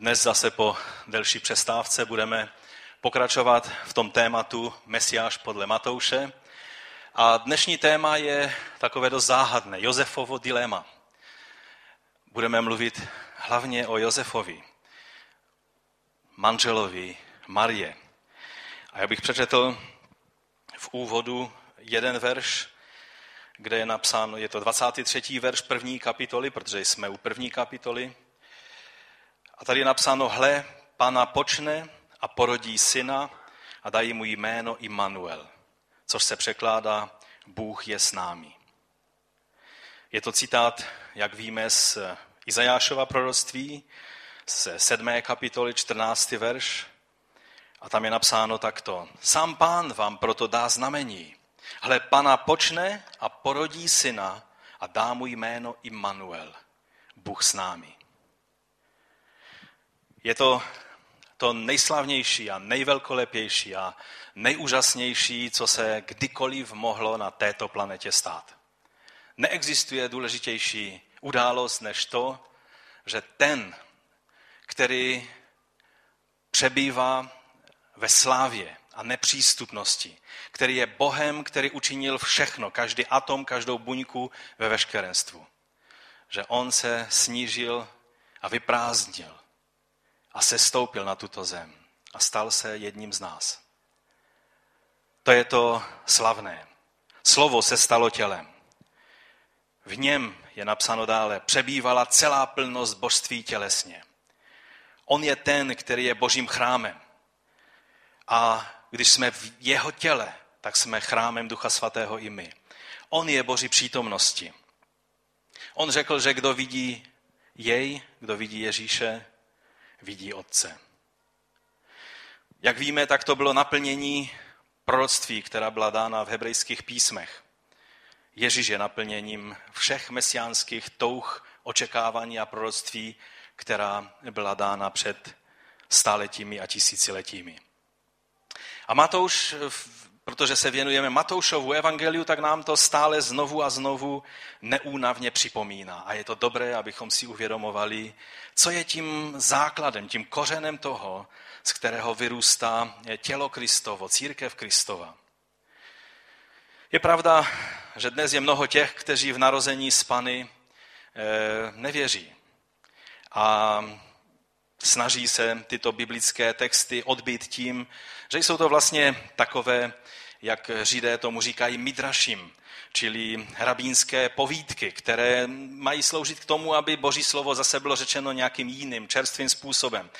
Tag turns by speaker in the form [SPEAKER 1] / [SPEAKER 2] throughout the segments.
[SPEAKER 1] Dnes zase po delší přestávce budeme pokračovat v tom tématu Mesiáš podle Matouše. A dnešní téma je takové dost záhadné, Josefovo dilema. Budeme mluvit hlavně o Josefovi, manželovi Marie. A já bych přečetl v úvodu jeden verš, kde je napsáno, je to 23. verš první kapitoly, protože jsme u první kapitoly, a tady je napsáno, hle, pana počne a porodí syna a dají mu jméno Immanuel, což se překládá Bůh je s námi. Je to citát, jak víme, z Izajášova proroctví, z 7. kapitoly 14. verš. A tam je napsáno takto. Sám pán vám proto dá znamení. Hle, pana počne a porodí syna a dá mu jméno Immanuel, Bůh s námi. Je to to nejslavnější a nejvelkolepější a nejúžasnější, co se kdykoliv mohlo na této planetě stát. Neexistuje důležitější událost než to, že ten, který přebývá ve slávě a nepřístupnosti, který je Bohem, který učinil všechno, každý atom, každou buňku ve veškerenstvu. Že on se snížil a vyprázdnil a sestoupil na tuto zem a stal se jedním z nás. To je to slavné. Slovo se stalo tělem. V něm je napsáno dále, přebývala celá plnost božství tělesně. On je ten, který je božím chrámem. A když jsme v jeho těle, tak jsme chrámem Ducha Svatého i my. On je boží přítomnosti. On řekl, že kdo vidí jej, kdo vidí Ježíše, vidí Otce. Jak víme, tak to bylo naplnění proroctví, která byla dána v hebrejských písmech. Ježíš je naplněním všech mesiánských touh, očekávání a proroctví, která byla dána před staletími a tisíciletími. A Matouš protože se věnujeme Matoušovu evangeliu, tak nám to stále znovu a znovu neúnavně připomíná. A je to dobré, abychom si uvědomovali, co je tím základem, tím kořenem toho, z kterého vyrůstá tělo Kristovo, církev Kristova. Je pravda, že dnes je mnoho těch, kteří v narození z Pany eh, nevěří. A snaží se tyto biblické texty odbít tím, že jsou to vlastně takové, jak židé tomu říkají, midrašim, čili rabínské povídky, které mají sloužit k tomu, aby boží slovo zase bylo řečeno nějakým jiným, čerstvým způsobem.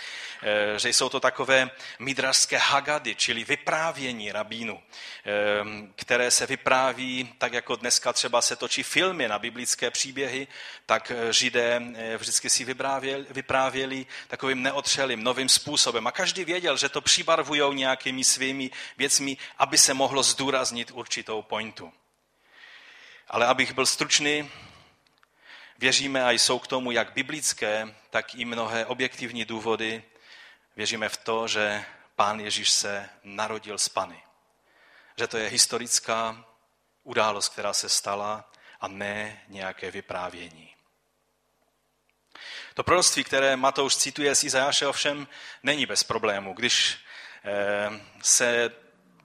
[SPEAKER 1] Eh, že jsou to takové midrašské hagady, čili vyprávění rabínu, eh, které se vypráví, tak jako dneska třeba se točí filmy na biblické příběhy, tak eh, židé vždycky si vyprávěli, vyprávěli takovým neotřelým, novým způsobem. A každý věděl, že to přibarvují nějakými svými věcmi, aby se mohlo zdůraznit určitou pointu. Ale abych byl stručný, věříme a jsou k tomu jak biblické, tak i mnohé objektivní důvody. Věříme v to, že Pán Ježíš se narodil z Pany. Že to je historická událost, která se stala a ne nějaké vyprávění. To proroctví, které Matouš cituje z Izajáše, ovšem není bez problému. Když eh, se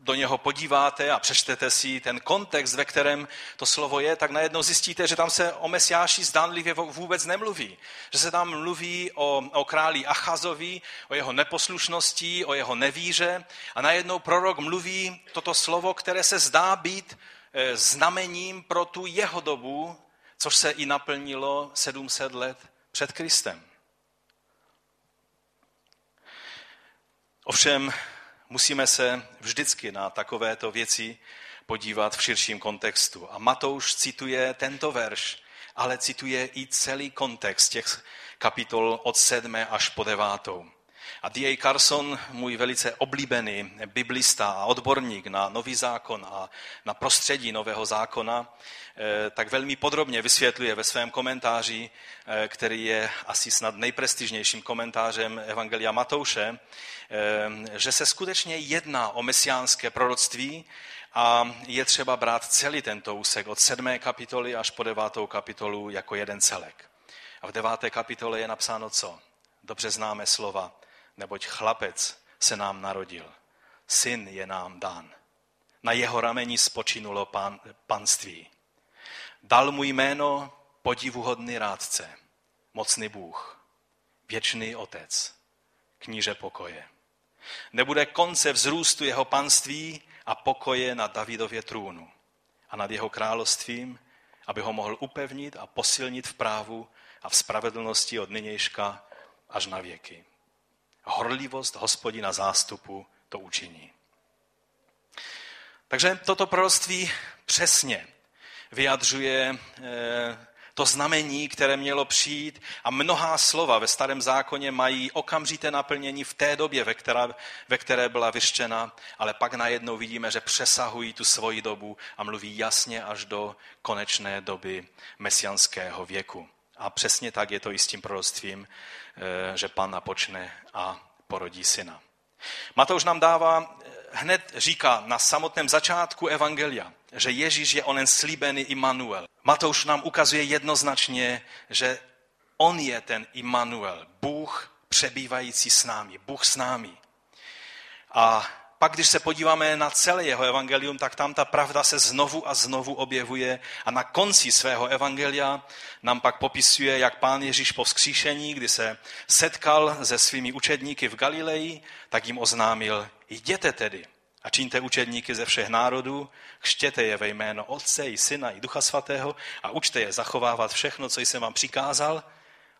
[SPEAKER 1] do něho podíváte a přečtete si ten kontext, ve kterém to slovo je, tak najednou zjistíte, že tam se o Mesiáši zdánlivě vůbec nemluví. Že se tam mluví o, o králi Achazovi, o jeho neposlušnosti, o jeho nevíře a najednou prorok mluví toto slovo, které se zdá být e, znamením pro tu jeho dobu, což se i naplnilo 700 let před Kristem. Ovšem musíme se vždycky na takovéto věci podívat v širším kontextu. A Matouš cituje tento verš, ale cituje i celý kontext těch kapitol od sedmé až po devátou. A D.A. Carson, můj velice oblíbený biblista a odborník na nový zákon a na prostředí nového zákona, eh, tak velmi podrobně vysvětluje ve svém komentáři, eh, který je asi snad nejprestižnějším komentářem Evangelia Matouše, eh, že se skutečně jedná o mesiánské proroctví a je třeba brát celý tento úsek od sedmé kapitoly až po devátou kapitolu jako jeden celek. A v deváté kapitole je napsáno co? dobře známe slova, neboť chlapec se nám narodil, syn je nám dán. Na jeho rameni spočinulo pan, panství. Dal mu jméno podivuhodný rádce, mocný Bůh, věčný otec, kníže pokoje. Nebude konce vzrůstu jeho panství a pokoje na Davidově trůnu a nad jeho královstvím, aby ho mohl upevnit a posilnit v právu a v spravedlnosti od nynějška až na věky. Horlivost hospodina zástupu to učiní. Takže toto proroctví přesně vyjadřuje eh, to znamení, které mělo přijít a mnohá slova ve starém zákoně mají okamžité naplnění v té době, ve které, ve které byla vyštěna, ale pak najednou vidíme, že přesahují tu svoji dobu a mluví jasně až do konečné doby mesianského věku. A přesně tak je to i s tím proroctvím, eh, že pan napočne a porodí syna. Matouš nám dává, eh, hned říká na samotném začátku Evangelia, že Ježíš je onen slíbený Immanuel. Matouš nám ukazuje jednoznačně, že on je ten Immanuel, Bůh přebývající s námi, Bůh s námi. A pak, když se podíváme na celé jeho evangelium, tak tam ta pravda se znovu a znovu objevuje a na konci svého evangelia nám pak popisuje, jak pán Ježíš po vzkříšení, kdy se setkal se svými učedníky v Galileji, tak jim oznámil, jděte tedy a čiňte učedníky ze všech národů, kštěte je ve jméno Otce i Syna i Ducha Svatého a učte je zachovávat všechno, co jsem vám přikázal.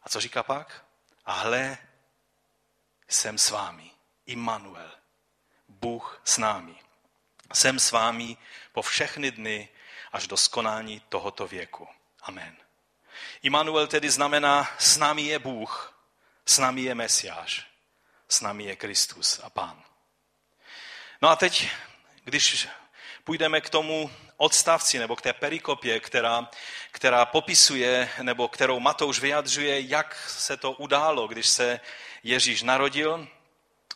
[SPEAKER 1] A co říká pak? A hle, jsem s vámi, Immanuel, Bůh s námi. Jsem s vámi po všechny dny až do skonání tohoto věku. Amen. Immanuel tedy znamená, s námi je Bůh, s námi je Mesiáš, s námi je Kristus a Pán. No a teď, když půjdeme k tomu odstavci nebo k té perikopě, která, která popisuje, nebo kterou Matouš vyjadřuje, jak se to událo, když se Ježíš narodil,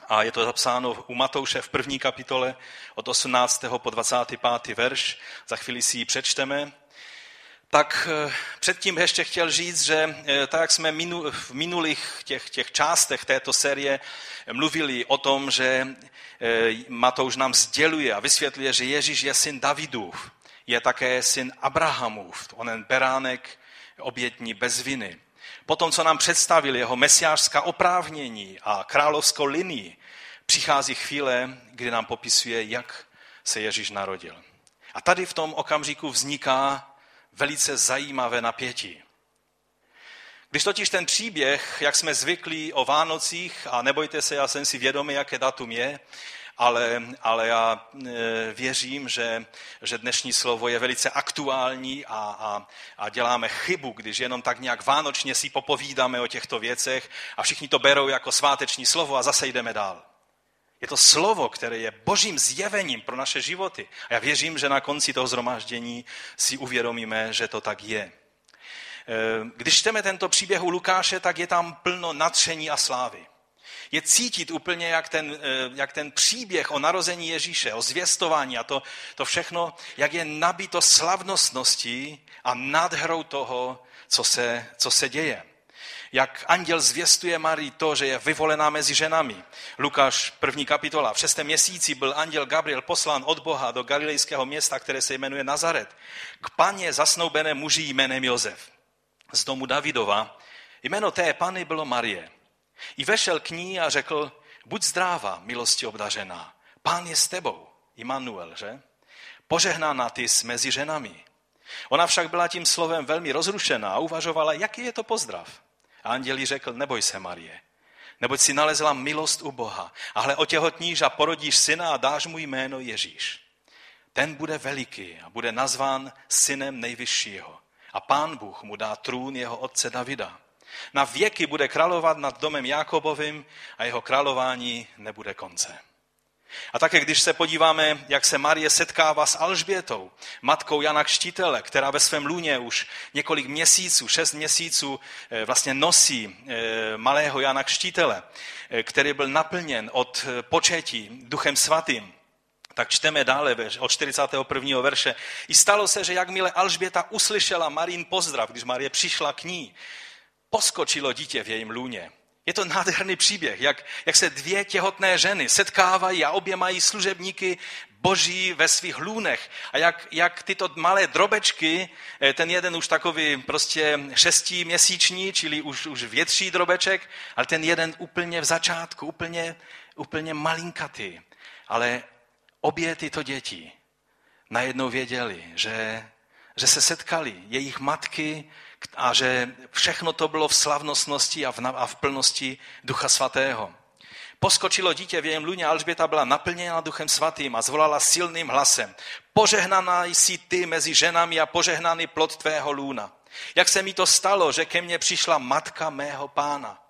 [SPEAKER 1] a je to zapsáno u Matouše v první kapitole od 18. po 25. verš. Za chvíli si ji přečteme. Tak eh, předtím ještě chtěl říct, že eh, tak jak jsme v minulých těch, těch částech této série mluvili o tom, že eh, Matouš nám sděluje a vysvětluje, že Ježíš je syn Davidův, je také syn Abrahamův, onen beránek obětní bez viny. Potom, co nám představil jeho mesiářská oprávnění a královskou linii, přichází chvíle, kdy nám popisuje, jak se Ježíš narodil. A tady v tom okamžiku vzniká velice zajímavé napětí. Když totiž ten příběh, jak jsme zvyklí o Vánocích, a nebojte se, já jsem si vědomý, jaké datum je, ale, ale já e, věřím, že, že dnešní slovo je velice aktuální a, a, a děláme chybu, když jenom tak nějak vánočně si popovídáme o těchto věcech a všichni to berou jako sváteční slovo a zase jdeme dál. Je to slovo, které je božím zjevením pro naše životy. A já věřím, že na konci toho zhromáždění si uvědomíme, že to tak je. E, když čteme tento příběh u Lukáše, tak je tam plno natření a slávy. Je cítit úplně, jak ten, e, jak ten příběh o narození Ježíše, o zvěstování a to, to všechno, jak je nabito slavnostností a nadhrou toho, co se, co se děje jak anděl zvěstuje Marii to, že je vyvolená mezi ženami. Lukáš první kapitola. V šestém měsíci byl anděl Gabriel poslán od Boha do galilejského města, které se jmenuje Nazaret, k paně zasnoubené muži jménem Josef. Z domu Davidova. Jméno té pany bylo Marie. I vešel k ní a řekl, buď zdráva, milosti obdařená. Pán je s tebou. Immanuel, že? Požehnána ty jsi mezi ženami. Ona však byla tím slovem velmi rozrušená a uvažovala, jaký je to pozdrav. A anděl řekl, neboj se, Marie, neboť si nalezla milost u Boha. A hle, otěhotníš a porodíš syna a dáš mu jméno Ježíš. Ten bude veliký a bude nazván synem nejvyššího. A pán Bůh mu dá trůn jeho otce Davida. Na věky bude královat nad domem Jakobovým a jeho králování nebude konce. A také když se podíváme, jak se Marie setkává s Alžbětou, matkou Jana Kštítele, která ve svém lůně už několik měsíců, šest měsíců eh, vlastně nosí eh, malého Jana Kštítele, eh, který byl naplněn od početí duchem svatým, tak čteme dále od 41. verše. I stalo se, že jakmile Alžběta uslyšela Marín pozdrav, když Marie přišla k ní, poskočilo dítě v jejím lůně. Je to nádherný příběh, jak, jak se dvě těhotné ženy setkávají a obě mají služebníky boží ve svých lůnech. A jak, jak tyto malé drobečky, eh, ten jeden už takový prostě šestiměsíční, čili už, už větší drobeček, ale ten jeden úplně v začátku, úplně, úplně malinkatý. Ale obě tyto děti najednou věděli, že, že se setkali jejich matky a že všechno to bylo v slavnostnosti a v, a v plnosti Ducha Svatého. Poskočilo dítě v jejím luně Alžběta byla naplněna duchem svatým a zvolala silným hlasem. Požehnaná jsi ty mezi ženami a požehnaný plod tvého lůna. Jak se mi to stalo, že ke mně přišla matka mého pána.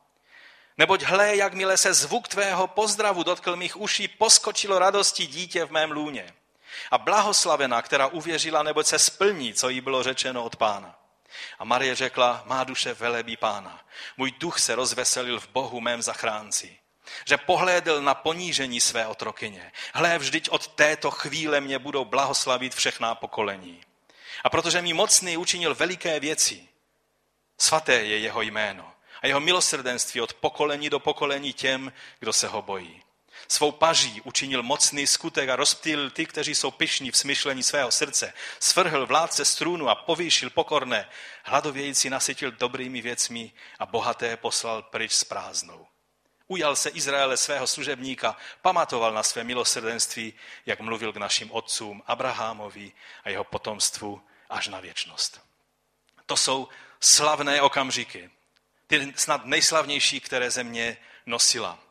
[SPEAKER 1] Neboť hle, jak mile se zvuk tvého pozdravu dotkl mých uší, poskočilo radosti dítě v mém lůně. A blahoslavená, která uvěřila, neboť se splní, co jí bylo řečeno od pána. A Marie řekla, má duše velebí pána. Můj duch se rozveselil v Bohu mém zachránci. Že pohlédl na ponížení své otrokyně. Hle, vždyť od této chvíle mě budou blahoslavit všechná pokolení. A protože mi mocný učinil veliké věci, svaté je jeho jméno a jeho milosrdenství od pokolení do pokolení těm, kdo se ho bojí. Svou paží učinil mocný skutek a rozptýlil ty, kteří jsou pyšní v smyšlení svého srdce. Svrhl vládce strůnu a povýšil pokorné. Hladovějící nasytil dobrými věcmi a bohaté poslal pryč s prázdnou. Ujal se Izraele svého služebníka, pamatoval na své milosrdenství, jak mluvil k našim otcům Abrahamovi a jeho potomstvu až na věčnost. To jsou slavné okamžiky. Ty snad nejslavnější, které země nosila.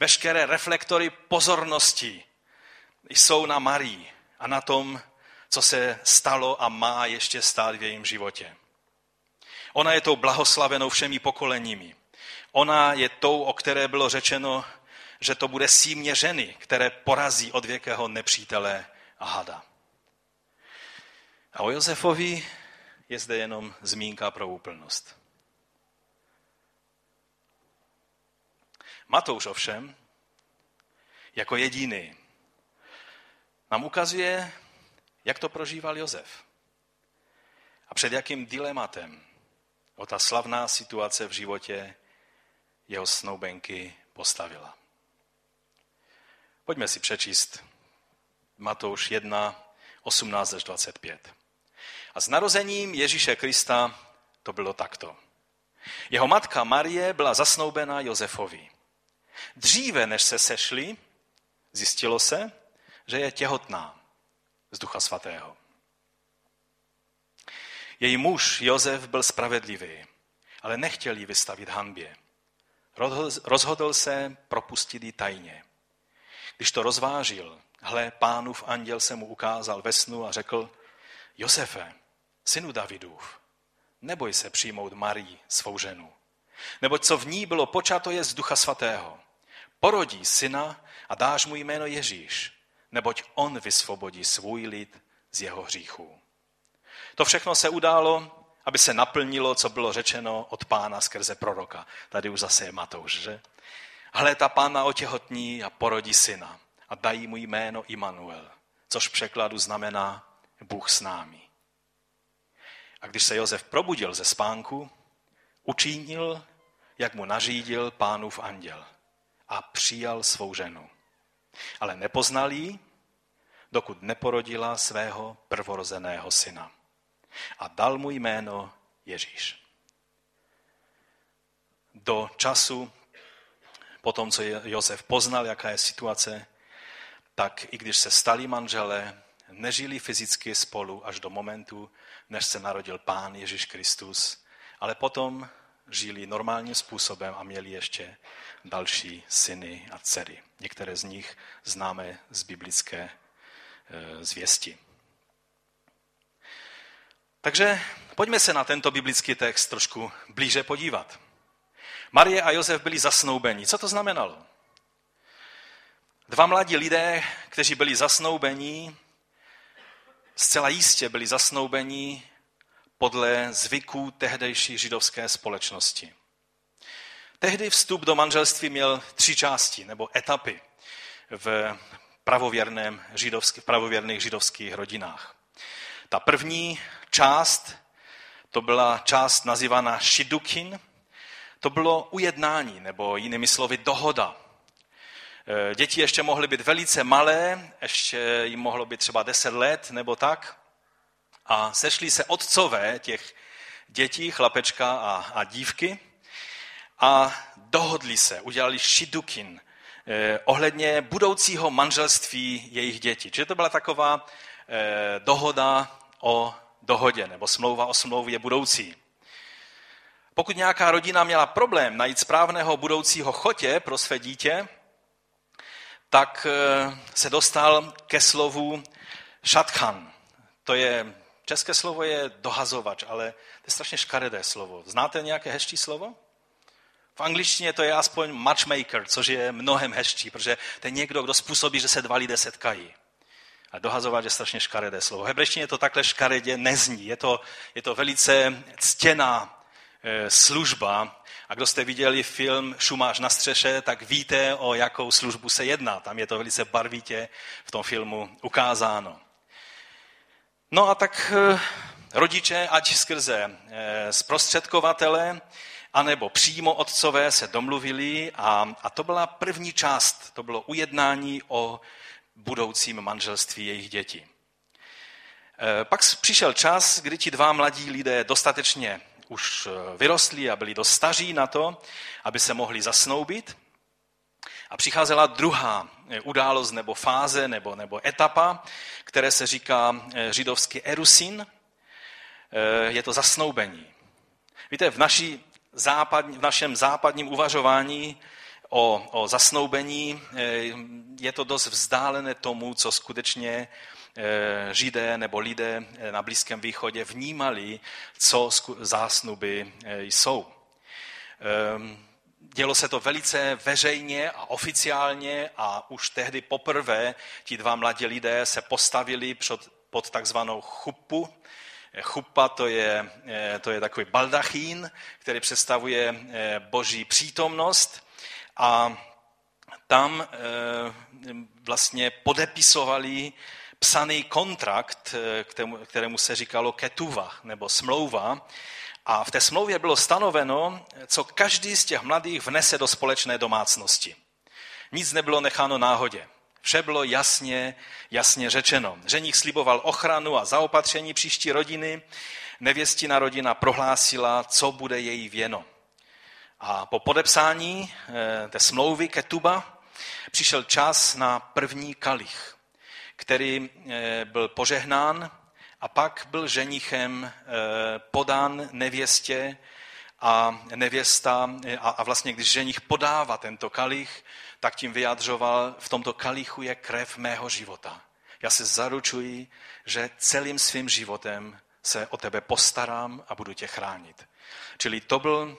[SPEAKER 1] Veškeré reflektory pozornosti jsou na Marii a na tom, co se stalo a má ještě stát v jejím životě. Ona je tou blahoslavenou všemi pokoleními. Ona je tou, o které bylo řečeno, že to bude símě ženy, které porazí od věkého nepřítele a hada. A o Josefovi je zde jenom zmínka pro úplnost. Matouš ovšem, jako jediný, nám ukazuje, jak to prožíval Josef. A před jakým dilematem o ta slavná situace v životě jeho snoubenky postavila. Pojďme si přečíst Matouš 1, 18 až 25. A s narozením Ježíše Krista to bylo takto. Jeho matka Marie byla zasnoubena Josefovi. Dříve, než se sešli, zjistilo se, že je těhotná z Ducha Svatého. Její muž Josef byl spravedlivý, ale nechtěl ji vystavit hanbě. Rozhodl se propustit ji tajně. Když to rozvážil, hle, pánův anděl se mu ukázal ve snu a řekl, Josefe, synu Davidův, neboj se přijmout Marii, svou ženu. Neboť co v ní bylo počato je z ducha svatého. Porodí syna a dáš mu jméno Ježíš, neboť on vysvobodí svůj lid z jeho hříchů. To všechno se událo, aby se naplnilo, co bylo řečeno od pána skrze proroka. Tady už zase je Matouš, že? Hle, ta pána otěhotní a porodí syna a dají mu jméno Immanuel, což v překladu znamená Bůh s námi. A když se Josef probudil ze spánku, učinil, jak mu nařídil pánův anděl a přijal svou ženu. Ale nepoznal ji, dokud neporodila svého prvorozeného syna. A dal mu jméno Ježíš. Do času, po tom, co Josef poznal, jaká je situace, tak i když se stali manželé, nežili fyzicky spolu až do momentu, než se narodil Pán Ježíš Kristus, ale potom žili normálním způsobem a měli ještě další syny a dcery. Některé z nich známe z biblické e, zvěsti. Takže pojďme se na tento biblický text trošku blíže podívat. Marie a Josef byli zasnoubeni. Co to znamenalo? Dva mladí lidé, kteří byli zasnoubení, zcela jistě byli zasnoubení podle zvyků tehdejší židovské společnosti. Tehdy vstup do manželství měl tři části nebo etapy v, pravověrném židovský, v pravověrných židovských rodinách. Ta první část, to byla část nazývaná šidukin, to bylo ujednání, nebo jinými slovy dohoda. E, děti ještě mohly být velice malé, ještě jim mohlo být třeba 10 let nebo tak. A sešli se otcové těch dětí, chlapečka a, a dívky a dohodli se, udělali šidukin eh, ohledně budoucího manželství jejich dětí. Čili to byla taková eh, dohoda o dohodě, nebo smlouva o smlouvě budoucí. Pokud nějaká rodina měla problém najít správného budoucího chotě pro své dítě, tak eh, se dostal ke slovu šatchan. To je, české slovo je dohazovač, ale to je strašně škaredé slovo. Znáte nějaké hezčí slovo? Angličtině to je aspoň matchmaker, což je mnohem hezčí, protože to je někdo, kdo způsobí, že se dva lidé setkají. A dohazovat je strašně škaredé slovo. V hebrejštině to takhle škaredě nezní. Je to, je to velice ctěná e, služba. A kdo jste viděli film Šumáš na střeše, tak víte, o jakou službu se jedná. Tam je to velice barvitě v tom filmu ukázáno. No a tak e, rodiče, ať skrze e, zprostředkovatele, anebo přímo otcové se domluvili a, a to byla první část, to bylo ujednání o budoucím manželství jejich dětí. E, pak přišel čas, kdy ti dva mladí lidé dostatečně už e, vyrostli a byli dost staří na to, aby se mohli zasnoubit. A přicházela druhá e, událost nebo fáze nebo, nebo etapa, které se říká židovsky erusin. Je to zasnoubení. Víte, v naší západní, v našem západním uvažování o, o zasnoubení eh, je to dost vzdálené tomu, co skutečně eh, Židé nebo lidé eh, na Blízkém východě vnímali, co zásnuby jsou. Ehm, dělo se to velice veřejně a oficiálně a už tehdy poprvé ti dva mladí lidé se postavili pod takzvanou chupu, Chupa to je, eh, to je takový baldachín, který představuje eh, boží přítomnost a tam eh, vlastně podepisovali psaný kontrakt, kterému se říkalo ketuva nebo smlouva. A v té smlouvě bylo stanoveno, co každý z těch mladých vnese do společné domácnosti. Nic nebylo necháno náhodě. Vše bylo jasně, jasně řečeno. Ženich sliboval ochranu a zaopatření příští rodiny. Nevěstina rodina prohlásila, co bude její věno. A po podepsání eh, té smlouvy Ketuba přišel čas na první kalich, který eh, byl požehnán a pak byl ženichem eh, podán nevěstě a nevěsta, a vlastně když ženich podává tento kalich, tak tím vyjadřoval, v tomto kalichu je krev mého života. Já se zaručuji, že celým svým životem se o tebe postarám a budu tě chránit. Čili to byl,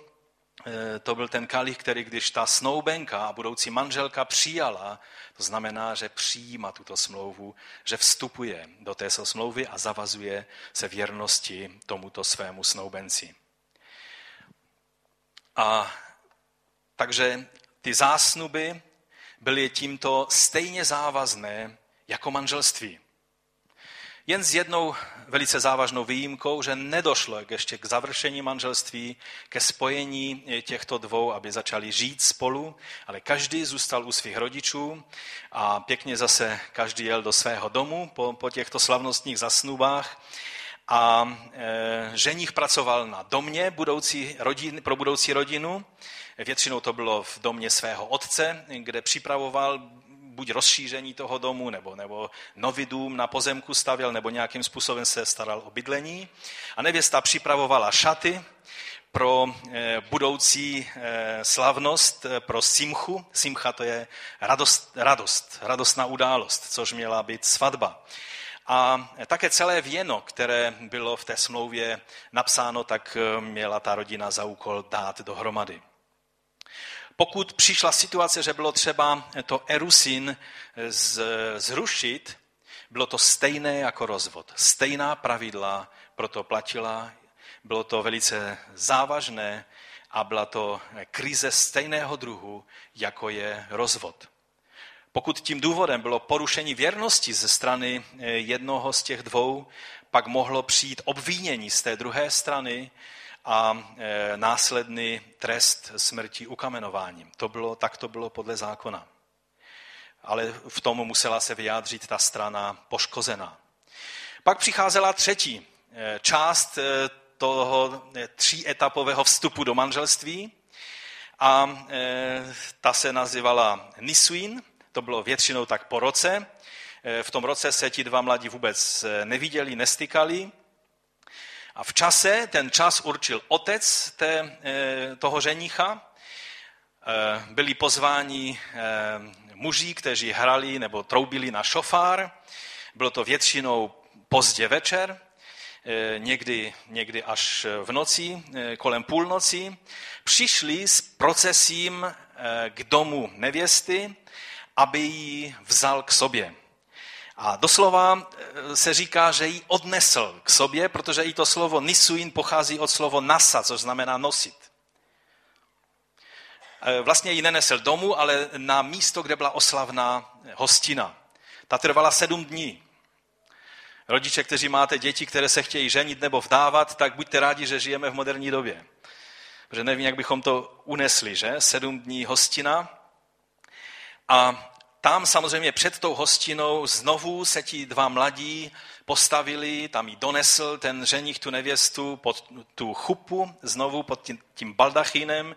[SPEAKER 1] eh, to byl ten kalich, který když ta snoubenka a budoucí manželka přijala, to znamená, že přijíma tuto smlouvu, že vstupuje do té smlouvy a zavazuje se věrnosti tomuto svému snoubenci. A takže ty zásnuby byly tímto stejně závazné jako manželství. Jen s jednou velice závažnou výjimkou, že nedošlo ještě k završení manželství, ke spojení těchto dvou, aby začali žít spolu, ale každý zůstal u svých rodičů a pěkně zase každý jel do svého domu po, po těchto slavnostních zasnubách. A e, ženich pracoval na domě budoucí rodin, pro budoucí rodinu Většinou to bylo v domě svého otce, kde připravoval buď rozšíření toho domu, nebo, nebo nový dům na pozemku stavěl, nebo nějakým způsobem se staral o bydlení. A nevěsta připravovala šaty pro eh, budoucí eh, slavnost, eh, pro simchu. Simcha to je radost, radost, radostná událost, což měla být svatba. A také celé věno, které bylo v té smlouvě napsáno, tak měla ta rodina za úkol dát dohromady. Pokud přišla situace, že bylo třeba to erusin zrušit, bylo to stejné jako rozvod. Stejná pravidla proto platila, bylo to velice závažné a byla to krize stejného druhu, jako je rozvod. Pokud tím důvodem bylo porušení věrnosti ze strany jednoho z těch dvou, pak mohlo přijít obvinění z té druhé strany a e, následný trest smrti ukamenováním. To bylo, tak to bylo podle zákona. Ale v tom musela se vyjádřit ta strana poškozená. Pak přicházela třetí e, část toho tříetapového vstupu do manželství a ta se nazývala Nisuin, to bylo většinou tak po roce. V tom roce se ti dva mladí vůbec neviděli, nestykali a v čase, ten čas určil otec té, eh, toho ženicha, byli pozváni muži, kteří hrali nebo troubili na šofár. Bylo to většinou pozdě večer, někdy, někdy až v noci, kolem půlnoci. Přišli s procesím k domu nevěsty, aby ji vzal k sobě. A doslova eh, se říká, že ji odnesl k sobě, protože i to slovo nisuin pochází od slovo nasa, což znamená nosit. Eh, vlastně ji nenesl domů, ale na místo, kde byla oslavná hostina. Ta trvala sedm dní. Rodiče, kteří máte děti, které se chtějí ženit nebo vdávat, tak buďte rádi, že žijeme v moderní době. Protože nevím, jak bychom to unesli, že? Sedm dní hostina. A tam samozřejmě před tou hostinou znovu se ti dva mladí postavili, tam jí donesl ten ženich tu nevěstu pod tu chupu, znovu pod tím, tím baldachínem.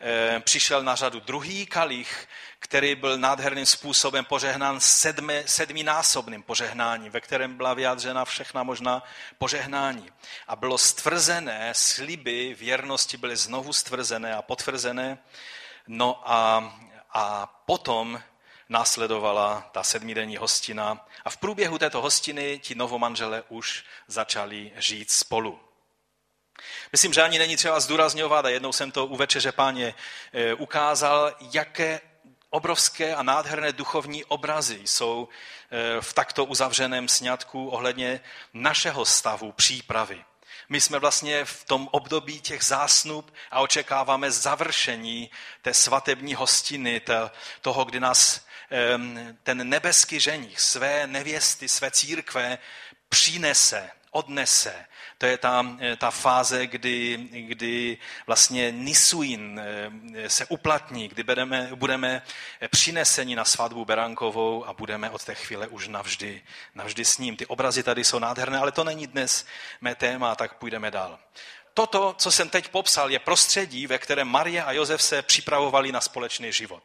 [SPEAKER 1] E, přišel na řadu druhý kalich, který byl nádherným způsobem požehnán sedmi, sedminásobným požehnáním, ve kterém byla vyjádřena všechna možná požehnání. A bylo stvrzené, sliby věrnosti byly znovu stvrzené a potvrzené. No a, a potom následovala ta sedmidenní hostina a v průběhu této hostiny ti novomanžele už začali žít spolu. Myslím, že ani není třeba zdůrazňovat, a jednou jsem to u večeře páně e, ukázal, jaké obrovské a nádherné duchovní obrazy jsou e, v takto uzavřeném sňatku ohledně našeho stavu přípravy. My jsme vlastně v tom období těch zásnub a očekáváme završení té svatební hostiny, toho, kdy nás ten nebeský ženich své nevěsty, své církve přinese, odnese. To je ta, ta fáze, kdy, kdy vlastně Nisuin se uplatní, kdy budeme, budeme přineseni na svatbu Berankovou a budeme od té chvíle už navždy, navždy s ním. Ty obrazy tady jsou nádherné, ale to není dnes mé téma, tak půjdeme dál. Toto, co jsem teď popsal, je prostředí, ve kterém Marie a Josef se připravovali na společný život.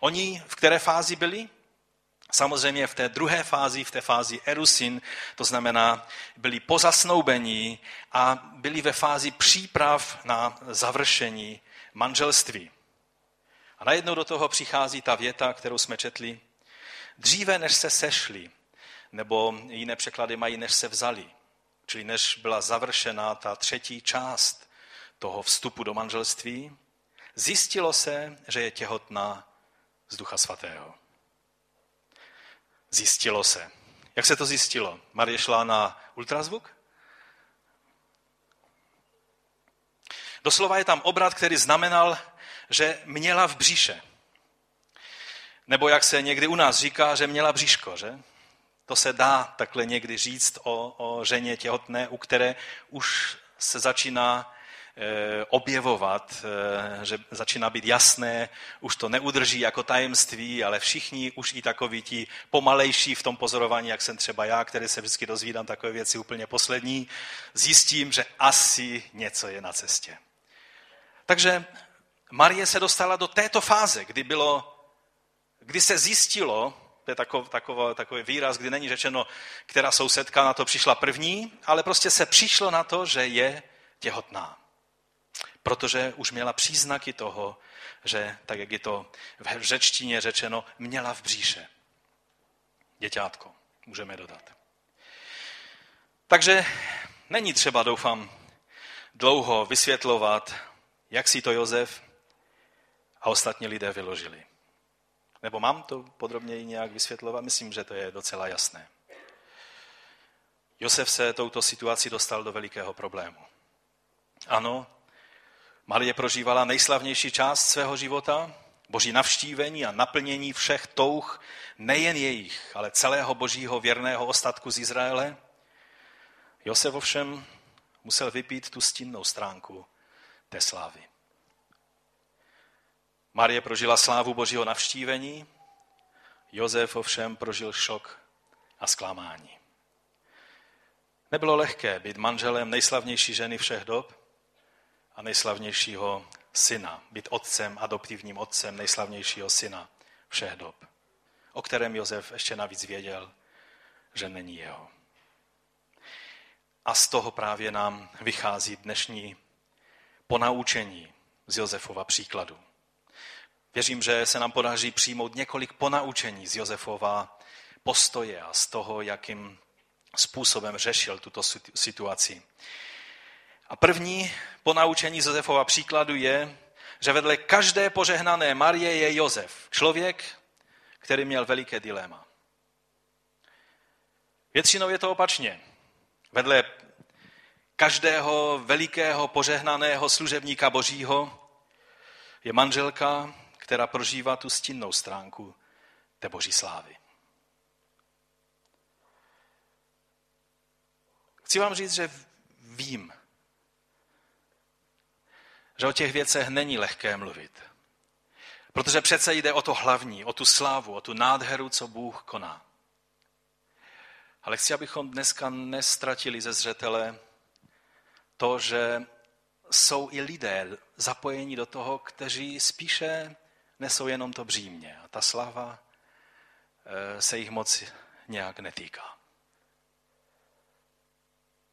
[SPEAKER 1] Oni v které fázi byli? Samozřejmě v té druhé fázi, v té fázi erusin, to znamená, byli pozasnoubení a byli ve fázi příprav na završení manželství. A najednou do toho přichází ta věta, kterou jsme četli. Dříve, než se sešli, nebo jiné překlady mají, než se vzali, čili než byla završena ta třetí část toho vstupu do manželství, zjistilo se, že je těhotná z Ducha Svatého. Zjistilo se. Jak se to zjistilo? Marie šla na ultrazvuk? Doslova je tam obrat, který znamenal, že měla v bříše. Nebo jak se někdy u nás říká, že měla bříško, že? To se dá takhle někdy říct o, o ženě těhotné, u které už se začíná objevovat, eh, že začíná být jasné, už to neudrží jako tajemství, ale všichni už i takoví ti pomalejší v tom pozorování, jak jsem třeba já, který se vždycky dozvídám takové věci úplně poslední, zjistím, že asi něco je na cestě. Takže Marie se dostala do této fáze, kdy, bylo, kdy se zjistilo, to je takový, takový, takový výraz, kdy není řečeno, která sousedka na to přišla první, ale prostě se přišlo na to, že je těhotná protože už měla příznaky toho, že, tak jak je to v řečtině řečeno, měla v bříše. Děťátko, můžeme dodat. Takže není třeba, doufám, dlouho vysvětlovat, jak si to Jozef a ostatní lidé vyložili. Nebo mám to podrobněji nějak vysvětlovat? Myslím, že to je docela jasné. Josef se touto situací dostal do velikého problému. Ano, Marie prožívala nejslavnější část svého života, boží navštívení a naplnění všech touh, nejen jejich, ale celého božího věrného ostatku z Izraele. Josef ovšem musel vypít tu stínnou stránku té slávy. Marie prožila slávu božího navštívení, Josef ovšem prožil šok a zklamání. Nebylo lehké být manželem nejslavnější ženy všech dob a nejslavnějšího syna, být otcem, adoptivním otcem nejslavnějšího syna všech dob, o kterém Josef ještě navíc věděl, že není jeho. A z toho právě nám vychází dnešní ponaučení z Josefova příkladu. Věřím, že se nám podaří přijmout několik ponaučení z Josefova postoje a z toho, jakým způsobem řešil tuto situaci. A první ponaučení z Josefova příkladu je, že vedle každé požehnané Marie je Josef, člověk, který měl veliké dilema. Většinou je to opačně. Vedle každého velikého požehnaného služebníka božího je manželka, která prožívá tu stinnou stránku té boží slávy. Chci vám říct, že vím, že o těch věcech není lehké mluvit. Protože přece jde o to hlavní, o tu slávu, o tu nádheru, co Bůh koná. Ale chci, abychom dneska nestratili ze zřetele to, že jsou i lidé zapojení do toho, kteří spíše nesou jenom to břímě. A ta slava eh, se jich moc nějak netýká.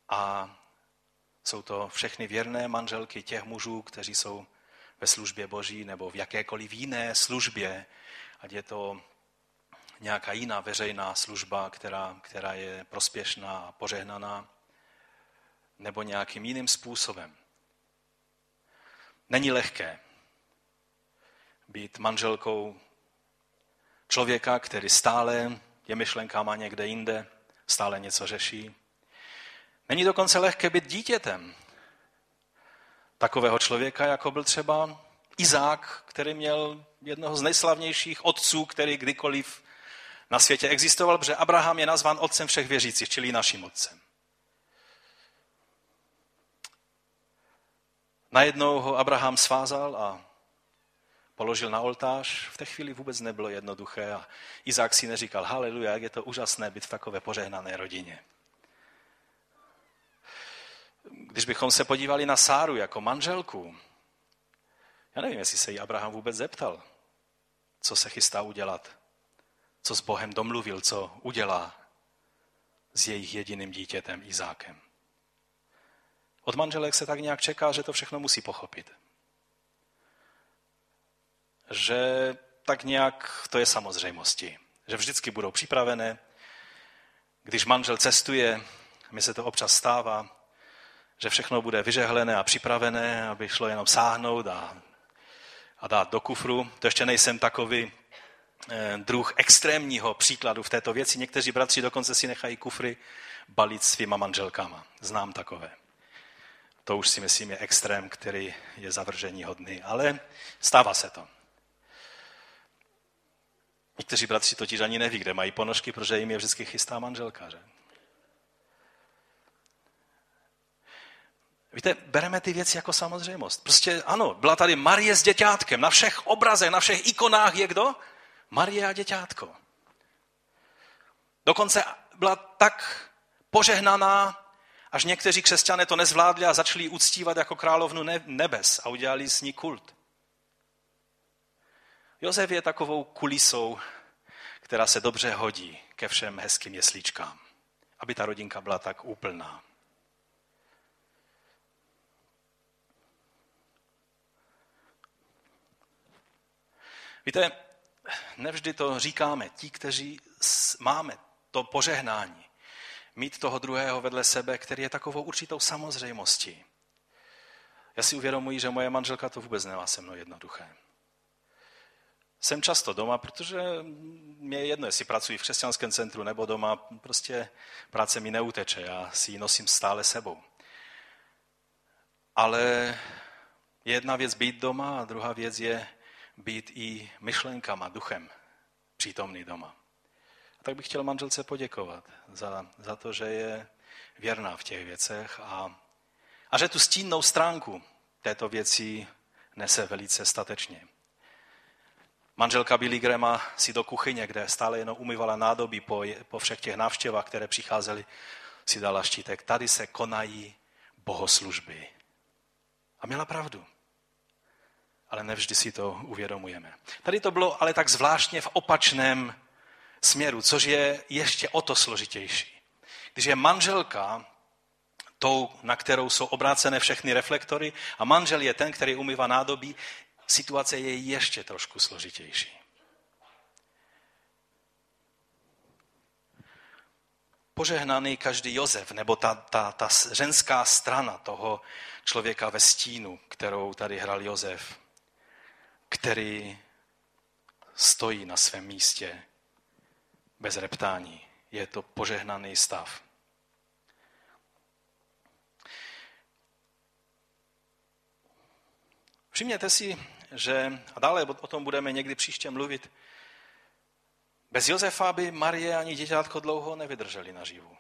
[SPEAKER 1] A jsou to všechny věrné manželky těch mužů, kteří jsou ve službě Boží nebo v jakékoliv jiné službě, ať je to nějaká jiná veřejná služba, která, která je prospěšná a požehnaná, nebo nějakým jiným způsobem. Není lehké být manželkou člověka, který stále je myšlenkama někde jinde, stále něco řeší. Není dokonce lehké být dítětem takového člověka, jako byl třeba Izák, který měl jednoho z nejslavnějších otců, který kdykoliv na světě existoval, protože Abraham je nazván otcem všech věřících, čili naším otcem. Najednou ho Abraham svázal a položil na oltář. V té chvíli vůbec nebylo jednoduché a Izák si neříkal, haleluja, jak je to úžasné být v takové požehnané rodině. Když bychom se podívali na Sáru jako manželku, já nevím, jestli se jí Abraham vůbec zeptal, co se chystá udělat, co s Bohem domluvil, co udělá s jejich jediným dítětem Izákem. Od manželek se tak nějak čeká, že to všechno musí pochopit. Že tak nějak to je samozřejmosti. Že vždycky budou připravené. Když manžel cestuje, mi se to občas stává, že všechno bude vyžehlené a připravené, aby šlo jenom sáhnout a, a dát do kufru. To ještě nejsem takový eh, druh extrémního příkladu v této věci. Někteří bratři dokonce si nechají kufry balit svýma manželkama. Znám takové. To už si myslím je extrém, který je zavržení hodný, ale stává se to. Někteří bratři totiž ani neví, kde mají ponožky, protože jim je vždycky chystá manželka. Že? Víte, bereme ty věci jako samozřejmost. Prostě ano, byla tady Marie s děťátkem. Na všech obrazech, na všech ikonách je kdo? Marie a děťátko. Dokonce byla tak požehnaná, až někteří křesťané to nezvládli a začali uctívat jako královnu nebes a udělali s ní kult. Josef je takovou kulisou, která se dobře hodí ke všem hezkým jeslíčkám, aby ta rodinka byla tak úplná. Víte, nevždy to říkáme. Ti, kteří máme to požehnání, mít toho druhého vedle sebe, který je takovou určitou samozřejmostí. Já si uvědomuji, že moje manželka to vůbec nemá se mnou jednoduché. Jsem často doma, protože mě je jedno, jestli pracuji v křesťanském centru nebo doma, prostě práce mi neuteče, já si ji nosím stále sebou. Ale jedna věc být doma a druhá věc je být i myšlenkama, duchem přítomný doma. A tak bych chtěl manželce poděkovat za, za to, že je věrná v těch věcech a a že tu stínnou stránku této věci nese velice statečně. Manželka Billy Grama si do kuchyně, kde stále jenom umývala nádobí po, po všech těch návštěvách, které přicházely, si dala štítek. Tady se konají bohoslužby. A měla pravdu. Ale nevždy si to uvědomujeme. Tady to bylo ale tak zvláštně v opačném směru, což je ještě o to složitější. Když je manželka tou, na kterou jsou obrácené všechny reflektory a manžel je ten, který umývá nádobí, situace je ještě trošku složitější. Požehnaný každý Josef, nebo ta, ta, ta ženská strana toho člověka ve stínu, kterou tady hrál Josef, který stojí na svém místě bez reptání. Je to požehnaný stav. Všimněte si, že, a dále o tom budeme někdy příště mluvit, bez Josefa by Marie ani děťátko dlouho nevydrželi naživu.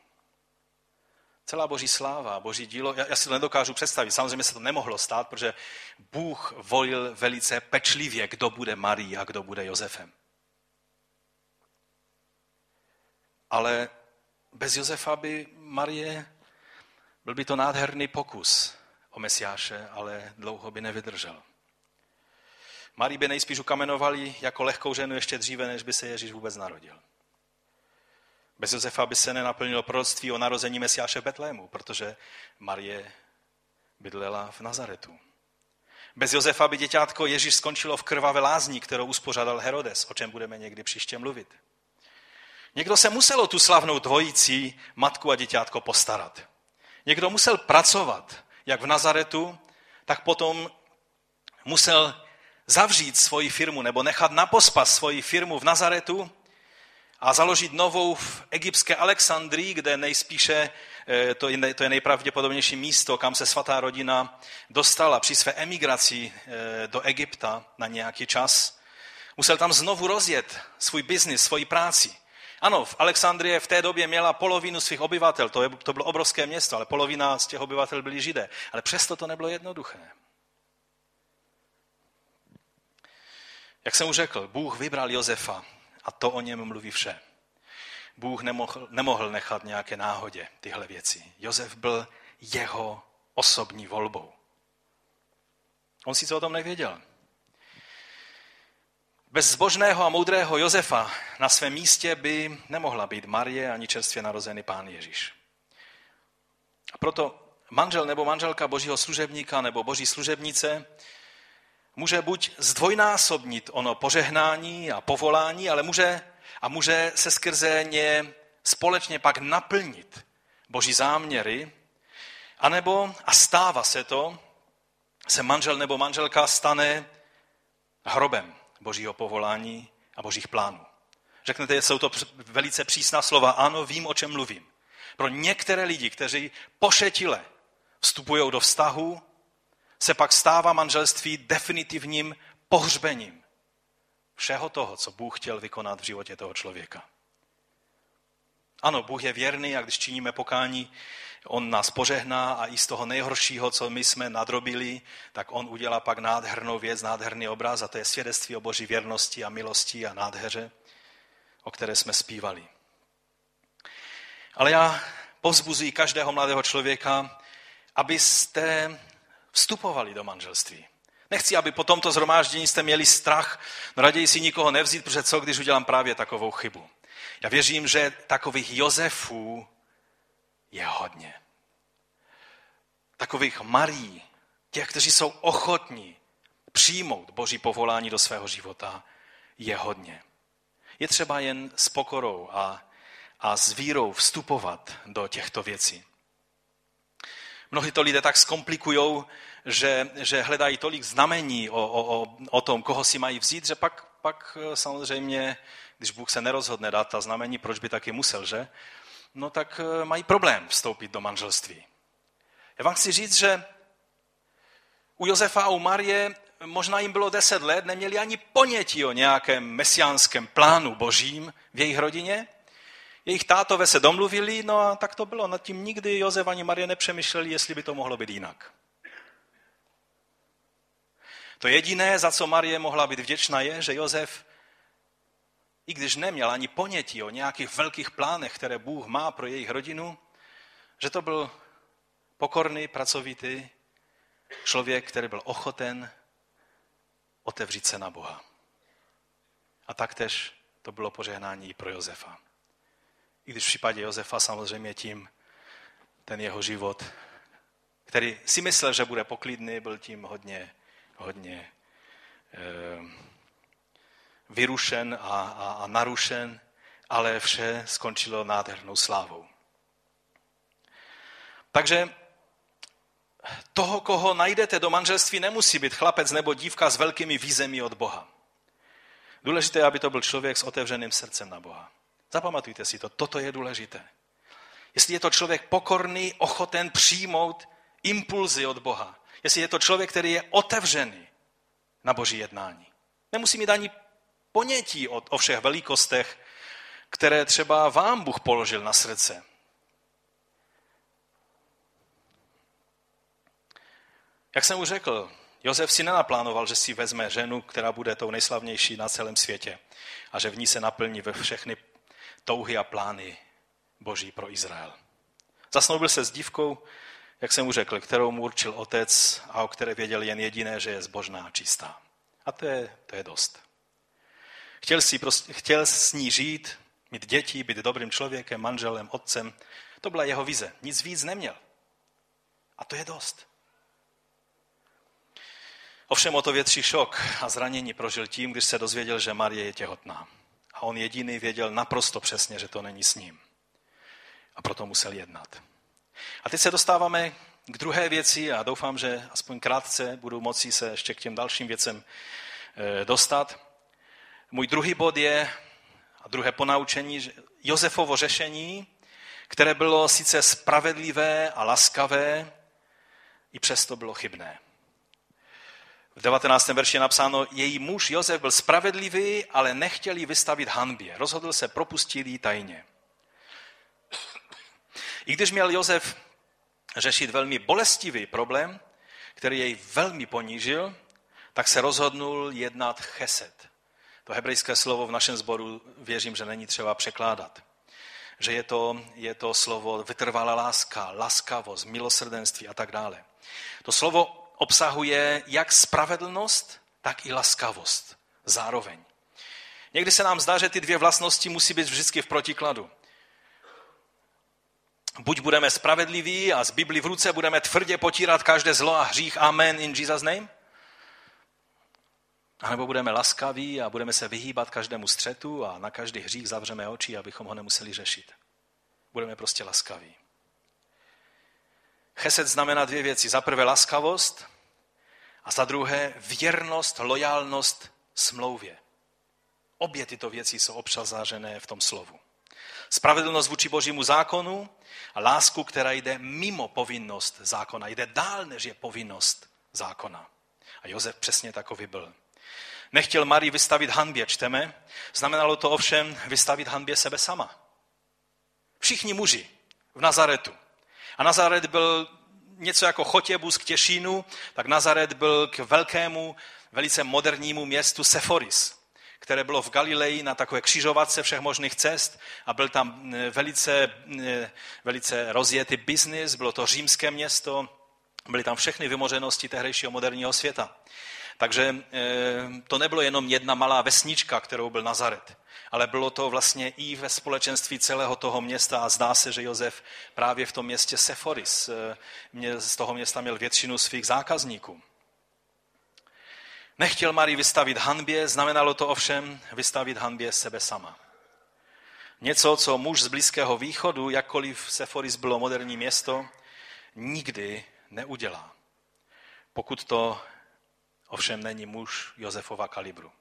[SPEAKER 1] Celá boží sláva, boží dílo, já, já si to nedokážu představit. Samozřejmě se to nemohlo stát, protože Bůh volil velice pečlivě, kdo bude Marí a kdo bude Josefem. Ale bez Josefa by Marie, byl by to nádherný pokus o Mesiáše, ale dlouho by nevydržel. Marii by nejspíš ukamenovali jako lehkou ženu ještě dříve, než by se Ježíš vůbec narodil. Bez Josefa by se nenaplnilo proroctví o narození Mesiáše v Betlému, protože Marie bydlela v Nazaretu. Bez Josefa by děťátko Ježíš skončilo v krvavé lázní, kterou uspořádal Herodes, o čem budeme někdy příště mluvit. Někdo se musel o tu slavnou dvojici, matku a děťátko, postarat. Někdo musel pracovat, jak v Nazaretu, tak potom musel zavřít svoji firmu nebo nechat na pospas svoji firmu v Nazaretu a založit novou v egyptské Alexandrii, kde nejspíše eh, to je, to je nejpravděpodobnější místo, kam se svatá rodina dostala při své emigraci eh, do Egypta na nějaký čas. Musel tam znovu rozjet svůj biznis, svoji práci. Ano, v Alexandrie v té době měla polovinu svých obyvatel, to, je, to bylo obrovské město, ale polovina z těch obyvatel byli židé. Ale přesto to nebylo jednoduché. Jak jsem už řekl, Bůh vybral Josefa a to o něm mluví vše. Bůh nemohl, nemohl nechat nějaké náhodě tyhle věci. Josef byl jeho osobní volbou. On si to o tom nevěděl. Bez zbožného a moudrého Josefa na svém místě by nemohla být Marie ani čerstvě narozený pán Ježíš. A proto manžel nebo manželka božího služebníka nebo boží služebnice může buď zdvojnásobnit ono požehnání a povolání, ale může, a může se skrze ně společně pak naplnit boží záměry, anebo, a stává se to, se manžel nebo manželka stane hrobem božího povolání a božích plánů. Řeknete, jsou to velice přísná slova. Ano, vím, o čem mluvím. Pro některé lidi, kteří pošetile vstupují do vztahu, se pak stává manželství definitivním pohřbením všeho toho, co Bůh chtěl vykonat v životě toho člověka. Ano, Bůh je věrný a když činíme pokání, On nás požehná a i z toho nejhoršího, co my jsme nadrobili, tak On udělá pak nádhernou věc, nádherný obraz a to je svědectví o Boží věrnosti a milosti a nádheře, o které jsme zpívali. Ale já povzbuzuji každého mladého člověka, abyste vstupovali do manželství. Nechci, aby po tomto zhromáždění jste měli strach, no raději si nikoho nevzít, protože co, když udělám právě takovou chybu. Já věřím, že takových Josefů je hodně. Takových Marí, těch, kteří jsou ochotní přijmout Boží povolání do svého života, je hodně. Je třeba jen s pokorou a, a s vírou vstupovat do těchto věcí. Mnohy to lidé tak zkomplikují, že, že hledají tolik znamení o, o, o tom, koho si mají vzít, že pak, pak eh, samozřejmě, když Bůh se nerozhodne dát ta znamení, proč by taky musel, že? No tak eh, mají problém vstoupit do manželství. Já vám chci říct, že u Josefa a u Marie možná jim bylo deset let, neměli ani ponětí o nějakém mesiánském plánu božím v jejich rodině. Jejich tátové se domluvili, no a tak to bylo. Nad tím nikdy Josef ani Marie nepřemýšleli, jestli by to mohlo být jinak. To jediné, za co Marie mohla být vděčná, je, že Josef, i když neměl ani ponětí o nějakých velkých plánech, které Bůh má pro jejich rodinu, že to byl pokorný, pracovitý člověk, který byl ochoten otevřít se na Boha. A taktéž to bylo požehnání i pro Josefa. I když v případě Josefa samozřejmě tím ten jeho život, který si myslel, že bude poklidný, byl tím hodně, hodně eh, vyrušen a, a, a narušen, ale vše skončilo nádhernou slávou. Takže toho, koho najdete do manželství, nemusí být chlapec nebo dívka s velkými vízemi od Boha. Důležité je, aby to byl člověk s otevřeným srdcem na Boha. Zapamatujte si to, toto je důležité. Jestli je to člověk pokorný, ochoten přijmout impulzy od Boha. Jestli je to člověk, který je otevřený na boží jednání. Nemusí mít ani ponětí o, o všech velikostech, které třeba vám Bůh položil na srdce. Jak jsem už řekl, Josef si nenaplánoval, že si vezme ženu, která bude tou nejslavnější na celém světě a že v ní se naplní ve všechny touhy a plány Boží pro Izrael. Zasnoubil se s dívkou, jak jsem už řekl, kterou mu určil otec a o které věděl jen jediné, že je zbožná a čistá. A to je, to je dost. Chtěl, si prostě, chtěl s ní žít, mít děti, být dobrým člověkem, manželem, otcem. To byla jeho vize. Nic víc neměl. A to je dost. Ovšem o to větší šok a zranění prožil tím, když se dozvěděl, že Marie je těhotná. A on jediný věděl naprosto přesně, že to není s ním. A proto musel jednat. A teď se dostáváme k druhé věci a doufám, že aspoň krátce budu moci se ještě k těm dalším věcem eh, dostat. Můj druhý bod je, a druhé ponaučení, Josefovo řešení, které bylo sice spravedlivé a laskavé, i přesto bylo chybné. V 19. verši je napsáno, její muž Josef byl spravedlivý, ale nechtěl ji vystavit hanbě. Rozhodl se propustit ji tajně. I když měl Josef řešit velmi bolestivý problém, který jej velmi ponížil, tak se rozhodnul jednat cheset. To hebrejské slovo v našem sboru věřím, že není třeba překládat. Že je to, je to slovo vytrvalá láska, laskavost, milosrdenství a tak dále. To slovo obsahuje jak spravedlnost, tak i laskavost zároveň. Někdy se nám zdá, že ty dvě vlastnosti musí být vždycky v protikladu. Buď budeme spravedliví a z Bibli v ruce budeme tvrdě potírat každé zlo a hřích. Amen in Jesus name. A nebo budeme laskaví a budeme se vyhýbat každému střetu a na každý hřích zavřeme oči, abychom ho nemuseli řešit. Budeme prostě laskaví. Chesed znamená dvě věci. Za prvé laskavost a za druhé věrnost, lojálnost smlouvě. Obě tyto věci jsou obšazářené v tom slovu. Spravedlnost vůči božímu zákonu a lásku, která jde mimo povinnost zákona. Jde dál, než je povinnost zákona. A Josef přesně takový byl. Nechtěl Marii vystavit hanbě, čteme. Znamenalo to ovšem vystavit hanbě sebe sama. Všichni muži v Nazaretu. A Nazaret byl něco jako Chotěbus k Těšínu, tak Nazaret byl k velkému, velice modernímu městu Seforis, které bylo v Galileji na takové křižovatce všech možných cest a byl tam e, velice, e, velice rozjetý biznis, bylo to římské město, byly tam všechny vymořenosti tehdejšího moderního světa. Takže e, to nebylo jenom jedna malá vesnička, kterou byl Nazaret ale bylo to vlastně i ve společenství celého toho města a zdá se, že Josef právě v tom městě Seforis eh, z toho města měl většinu svých zákazníků. Nechtěl Marii vystavit hanbě, znamenalo to ovšem vystavit hanbě sebe sama. Něco, co muž z Blízkého východu, jakkoliv Seforis bylo moderní město, nikdy neudělá. Pokud to ovšem není muž Josefova kalibru.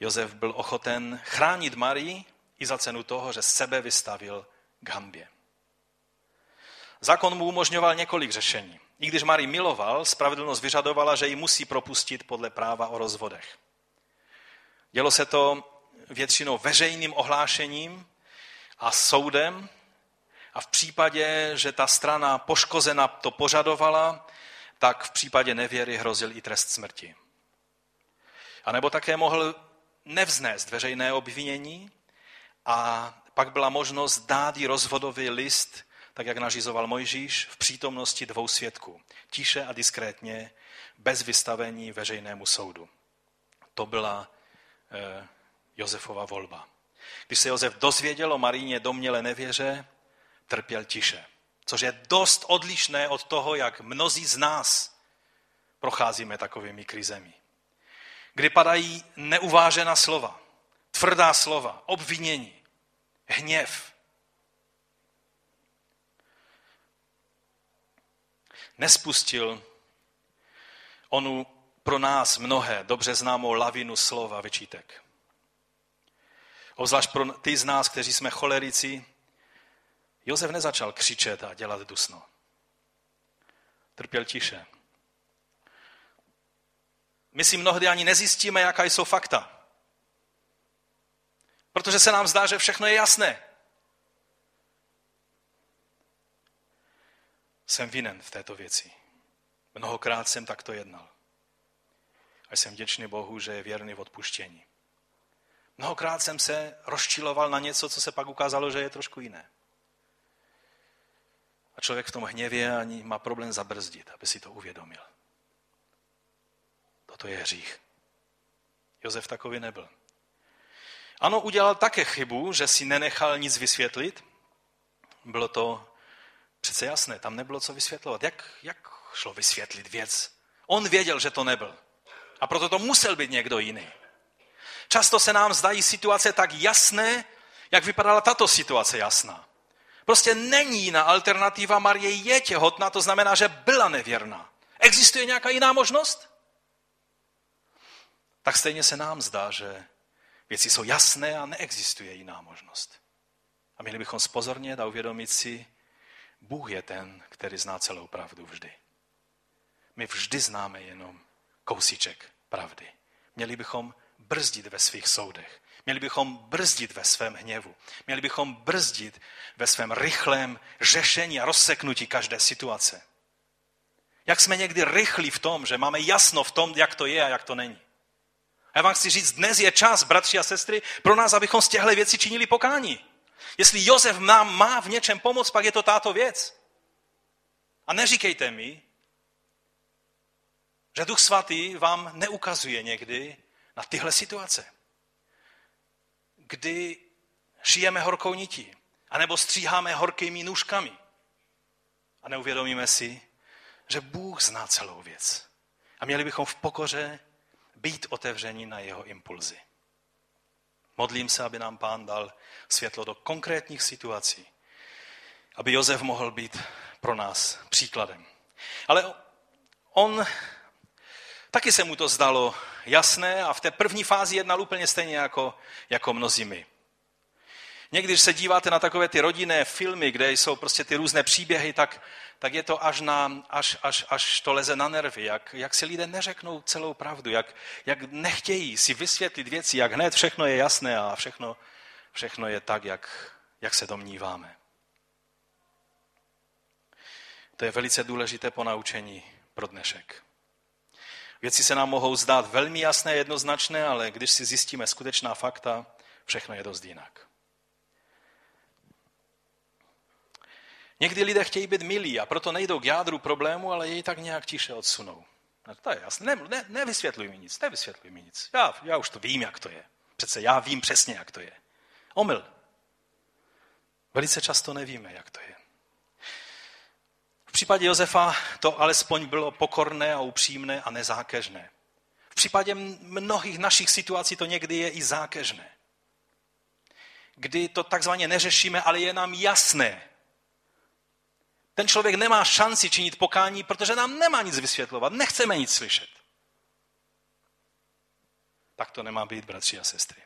[SPEAKER 1] Josef byl ochoten chránit Marii i za cenu toho, že sebe vystavil k hambě. Zákon mu umožňoval několik řešení. I když Marii miloval, spravedlnost vyžadovala, že ji musí propustit podle práva o rozvodech. Dělo se to většinou veřejným ohlášením a soudem a v případě, že ta strana poškozena to požadovala, tak v případě nevěry hrozil i trest smrti. A nebo také mohl nevznést veřejné obvinění a pak byla možnost dát jí rozvodový list, tak jak nařizoval Mojžíš, v přítomnosti dvou svědků. Tiše a diskrétně, bez vystavení veřejnému soudu. To byla eh, Josefova volba. Když se Josef dozvěděl o Maríně domněle nevěře, trpěl tiše. Což je dost odlišné od toho, jak mnozí z nás procházíme takovými krizemi. Kdy padají neuvážená slova, tvrdá slova, obvinění, hněv. Nespustil onu pro nás mnohé dobře známou lavinu slova vyčítek. Obzvlášť pro ty z nás, kteří jsme cholerici, Josef nezačal křičet a dělat dusno. Trpěl tiše. My si mnohdy ani nezjistíme, jaká jsou fakta. Protože se nám zdá, že všechno je jasné. Jsem vinen v této věci. Mnohokrát jsem takto jednal. A jsem vděčný Bohu, že je věrný v odpuštění. Mnohokrát jsem se rozčiloval na něco, co se pak ukázalo, že je trošku jiné. A člověk v tom hněvě ani má problém zabrzdit, aby si to uvědomil. Toto je hřích. Josef takový nebyl. Ano, udělal také chybu, že si nenechal nic vysvětlit. Bylo to přece jasné, tam nebylo co vysvětlovat. Jak, jak šlo vysvětlit věc? On věděl, že to nebyl. A proto to musel být někdo jiný. Často se nám zdají situace tak jasné, jak vypadala tato situace jasná. Prostě není jiná alternativa, Marie je těhotná, to znamená, že byla nevěrná. Existuje nějaká jiná možnost? Tak stejně se nám zdá, že věci jsou jasné a neexistuje jiná možnost. A měli bychom spozornět a uvědomit si, Bůh je ten, který zná celou pravdu vždy. My vždy známe jenom kousíček pravdy. Měli bychom brzdit ve svých soudech. Měli bychom brzdit ve svém hněvu. Měli bychom brzdit ve svém rychlém řešení a rozseknutí každé situace. Jak jsme někdy rychlí v tom, že máme jasno v tom, jak to je a jak to není. Já vám chci říct, dnes je čas, bratři a sestry, pro nás, abychom z těchto věcí činili pokání. Jestli Josef nám má v něčem pomoct, pak je to táto věc. A neříkejte mi, že Duch Svatý vám neukazuje někdy na tyhle situace, kdy šijeme horkou nití, anebo stříháme horkými nůžkami a neuvědomíme si, že Bůh zná celou věc. A měli bychom v pokoře být otevření na jeho impulzy. Modlím se, aby nám pán dal světlo do konkrétních situací, aby Josef mohl být pro nás příkladem. Ale on Taky se mu to zdalo jasné a v té první fázi jednal úplně stejně jako, jako mnozí my. Někdy, když se díváte na takové ty rodinné filmy, kde jsou prostě ty různé příběhy, tak, tak je to až, na, až, až, až to leze na nervy, jak, jak si lidé neřeknou celou pravdu, jak, jak nechtějí si vysvětlit věci, jak hned všechno je jasné a všechno, všechno je tak, jak, jak se domníváme. To je velice důležité ponaučení pro dnešek. Věci se nám mohou zdát velmi jasné, jednoznačné, ale když si zjistíme skutečná fakta, všechno je dost jinak. Někdy lidé chtějí být milí a proto nejdou k jádru problému, ale jej tak nějak tiše odsunou. No to je jasné. Ne, ne, nevysvětluj mi nic, nevysvětluj mi nic. Já, já už to vím, jak to je. Přece já vím přesně, jak to je. Omyl. Velice často nevíme, jak to je případě Josefa to alespoň bylo pokorné a upřímné a nezákežné. V případě mnohých našich situací to někdy je i zákežné. Kdy to takzvaně neřešíme, ale je nám jasné. Ten člověk nemá šanci činit pokání, protože nám nemá nic vysvětlovat, nechceme nic slyšet. Tak to nemá být, bratři a sestry.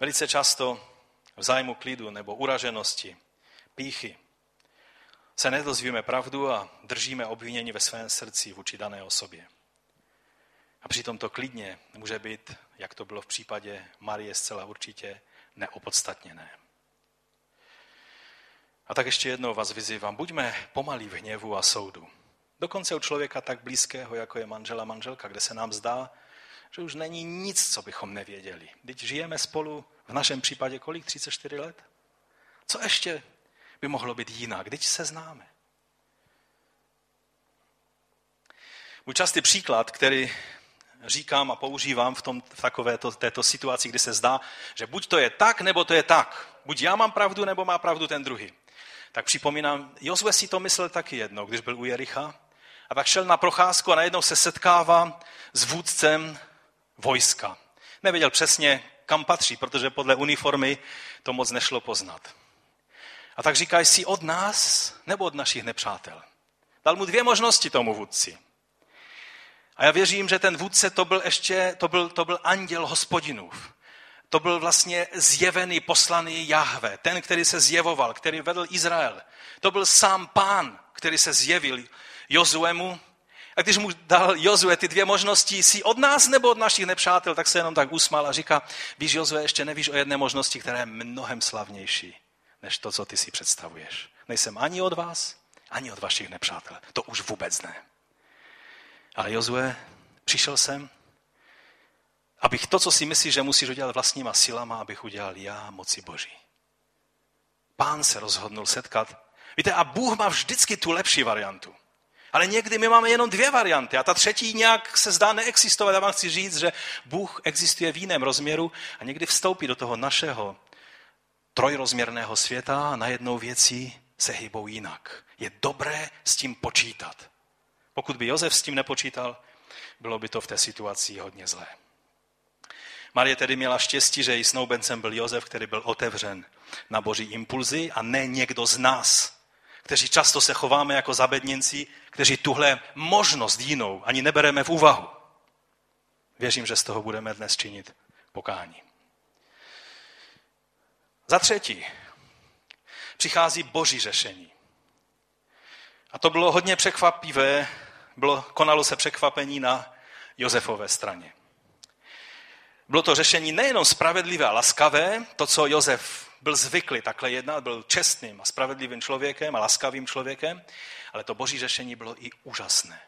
[SPEAKER 1] Velice často v zájmu klidu nebo uraženosti, píchy, se nedozvíme pravdu a držíme obvinění ve svém srdci vůči dané osobě. A přitom to klidně může být, jak to bylo v případě Marie, zcela určitě neopodstatněné. A tak ještě jednou vás vyzývám, buďme pomalí v hněvu a soudu. Dokonce u člověka tak blízkého, jako je manžela manželka, kde se nám zdá, že už není nic, co bychom nevěděli. Teď žijeme spolu v našem případě kolik? 34 let? Co ještě by mohlo být jinak? Když se známe. Můj častý příklad, který říkám a používám v, tom, v takovéto této situaci, kdy se zdá, že buď to je tak, nebo to je tak. Buď já mám pravdu, nebo má pravdu ten druhý. Tak připomínám, Jozue si to myslel taky jednou, když byl u Jericha. A tak šel na procházku a najednou se setkává s vůdcem vojska. Nevěděl přesně, kam patří, protože podle uniformy to moc nešlo poznat. A tak říkají si od nás nebo od našich nepřátel. Dal mu dvě možnosti tomu vůdci. A já věřím, že ten vůdce to byl ještě, to byl, to byl anděl hospodinův. To byl vlastně zjevený, poslaný Jahve, ten, který se zjevoval, který vedl Izrael. To byl sám pán, který se zjevil Jozuemu. A když mu dal Jozue ty dvě možnosti, si od nás nebo od našich nepřátel, tak se jenom tak usmál a říká, víš Jozue, ještě nevíš o jedné možnosti, která je mnohem slavnější, než to, co ty si představuješ. Nejsem ani od vás, ani od vašich nepřátel. To už vůbec ne. Ale Jozue, přišel jsem, abych to, co si myslíš, že musíš udělat vlastníma silama, abych udělal já moci Boží. Pán se rozhodnul setkat. Víte, a Bůh má vždycky tu lepší variantu. Ale někdy my máme jenom dvě varianty a ta třetí nějak se zdá neexistovat. Já vám chci říct, že Bůh existuje v jiném rozměru a někdy vstoupí do toho našeho trojrozměrného světa a najednou věci se hýbou jinak. Je dobré s tím počítat. Pokud by Josef s tím nepočítal, bylo by to v té situaci hodně zlé. Marie tedy měla štěstí, že její snoubencem byl Josef, který byl otevřen na boží impulzy a ne někdo z nás, kteří často se chováme jako zabedněnci, kteří tuhle možnost jinou ani nebereme v úvahu. Věřím, že z toho budeme dnes činit pokání. Za třetí, přichází boží řešení. A to bylo hodně překvapivé, bylo, konalo se překvapení na Josefové straně. Bylo to řešení nejenom spravedlivé a laskavé, to, co Josef byl zvyklý takhle jednat, byl čestným a spravedlivým člověkem a laskavým člověkem, ale to boží řešení bylo i úžasné.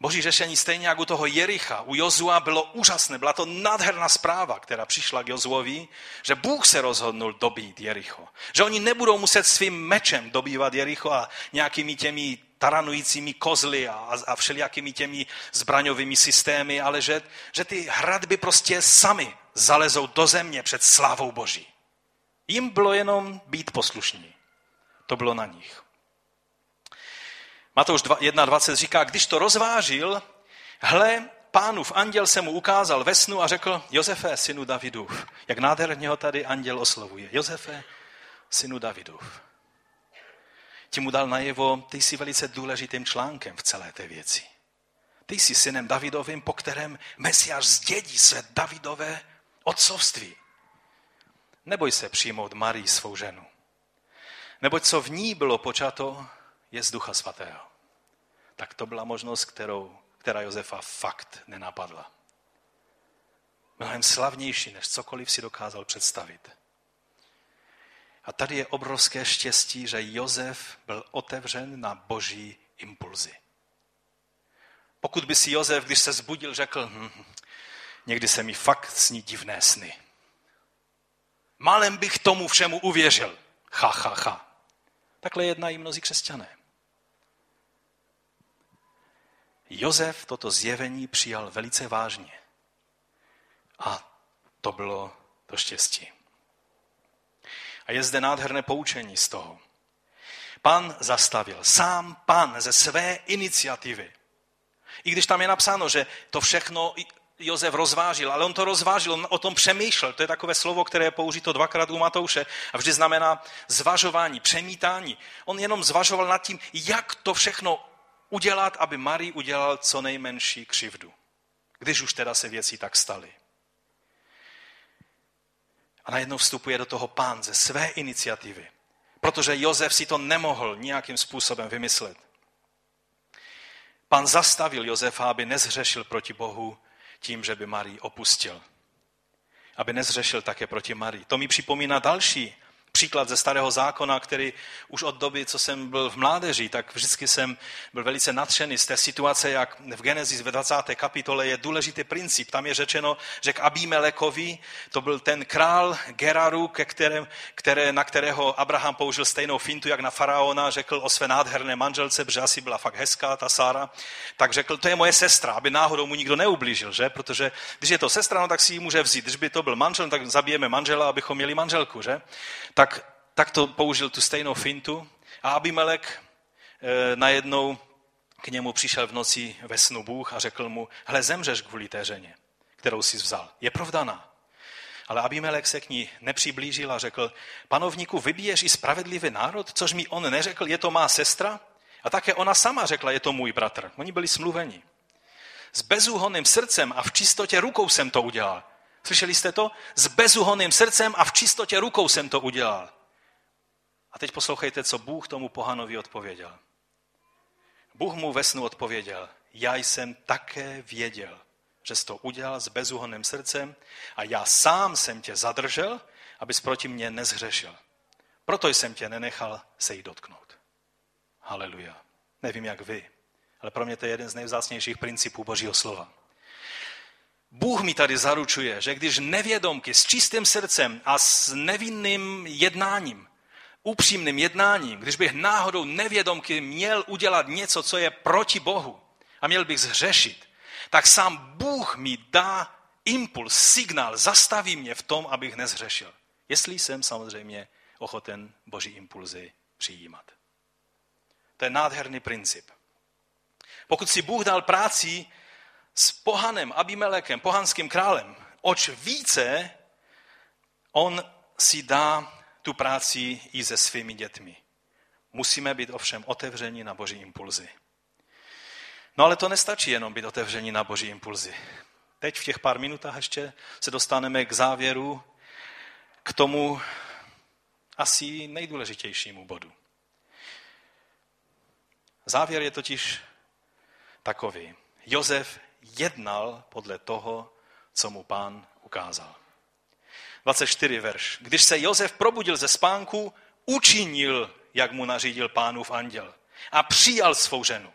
[SPEAKER 1] Boží řešení stejně jako u toho Jericha, u Jozua bylo úžasné. Byla to nádherná zpráva, která přišla k Jozuovi, že Bůh se rozhodnul dobít Jericho. Že oni nebudou muset svým mečem dobývat Jericho a nějakými těmi taranujícími kozly a, a všelijakými těmi zbraňovými systémy, ale že, že ty hradby prostě sami zalezou do země před slávou Boží. Jim bylo jenom být poslušní. To bylo na nich. Matouš 1.20 říká, když to rozvážil, hle, pánův anděl se mu ukázal ve snu a řekl, Josefe, synu Davidův. Jak nádherně ho tady anděl oslovuje. Josefe, synu Davidův. Ti mu dal najevo, ty jsi velice důležitým článkem v celé té věci. Ty jsi synem Davidovým, po kterém Mesiáš zdědí své Davidové otcovství. Neboj se přijmout Marii svou ženu. Neboť co v ní bylo počato, je z Ducha Svatého. Tak to byla možnost, kterou, která Josefa fakt nenapadla. Mnohem slavnější, než cokoliv si dokázal představit. A tady je obrovské štěstí, že Josef byl otevřen na boží impulzy. Pokud by si Josef, když se zbudil, řekl, hm, někdy se mi fakt sní divné sny. Malem bych tomu všemu uvěřil. Ha, ha, ha. Takhle jednají mnozí křesťané. Josef toto zjevení přijal velice vážně. A to bylo to štěstí. A je zde nádherné poučení z toho. Pan zastavil, sám pan ze své iniciativy. I když tam je napsáno, že to všechno Josef rozvážil, ale on to rozvážil, on o tom přemýšlel. To je takové slovo, které je použito dvakrát u Matouše a vždy znamená zvažování, přemítání. On jenom zvažoval nad tím, jak to všechno udělat, aby Marii udělal co nejmenší křivdu. Když už teda se věci tak staly. A najednou vstupuje do toho pán ze své iniciativy. Protože Josef si to nemohl nějakým způsobem vymyslet. Pan zastavil Josefa, aby nezhřešil proti Bohu tím, že by Marii opustil. Aby nezřešil také proti Marii. To mi připomíná další příklad ze starého zákona, který už od doby, co jsem byl v mládeži, tak vždycky jsem byl velice natřený z té situace, jak v Genesis ve 20. kapitole je důležitý princip. Tam je řečeno, že k Abimelekovi, to byl ten král Geraru, ke kterém, které, na kterého Abraham použil stejnou fintu, jak na faraona, řekl o své nádherné manželce, protože asi byla fakt hezká ta Sára, tak řekl, to je moje sestra, aby náhodou mu nikdo neublížil, že? Protože když je to sestra, no, tak si ji může vzít. Když by to byl manžel, tak zabijeme manžela, abychom měli manželku, že? Tak tak, tak to použil tu stejnou fintu a Abimelek e, najednou k němu přišel v noci ve snu Bůh a řekl mu, hle, zemřeš kvůli té ženě, kterou jsi vzal. Je provdaná. Ale Abimelek se k ní nepřiblížil a řekl, panovníku, vybiješ i spravedlivý národ, což mi on neřekl, je to má sestra? A také ona sama řekla, je to můj bratr. Oni byli smluveni. S bezúhonným srdcem a v čistotě rukou jsem to udělal. Slyšeli jste to? S bezuhonným srdcem a v čistotě rukou jsem to udělal. A teď poslouchejte, co Bůh tomu pohanovi odpověděl. Bůh mu ve snu odpověděl, já jsem také věděl, že jsi to udělal s bezuhonným srdcem a já sám jsem tě zadržel, abys proti mně nezhřešil. Proto jsem tě nenechal se jí dotknout. Haleluja. Nevím, jak vy, ale pro mě to je jeden z nejvzácnějších principů Božího slova. Bůh mi tady zaručuje, že když nevědomky, s čistým srdcem a s nevinným jednáním, upřímným jednáním, když bych náhodou nevědomky měl udělat něco, co je proti Bohu a měl bych zhřešit, tak sám Bůh mi dá impuls, signál, zastaví mě v tom, abych nezhřešil. Jestli jsem samozřejmě ochoten Boží impulzy přijímat. To je nádherný princip. Pokud si Bůh dal práci s pohanem Abimelekem, pohanským králem, oč více on si dá tu práci i se svými dětmi. Musíme být ovšem otevření na boží impulzy. No ale to nestačí jenom být otevření na boží impulzy. Teď v těch pár minutách ještě se dostaneme k závěru, k tomu asi nejdůležitějšímu bodu. Závěr je totiž takový. Jozef jednal podle toho, co mu pán ukázal. 24 verš. Když se Josef probudil ze spánku, učinil, jak mu nařídil pánův anděl a přijal svou ženu.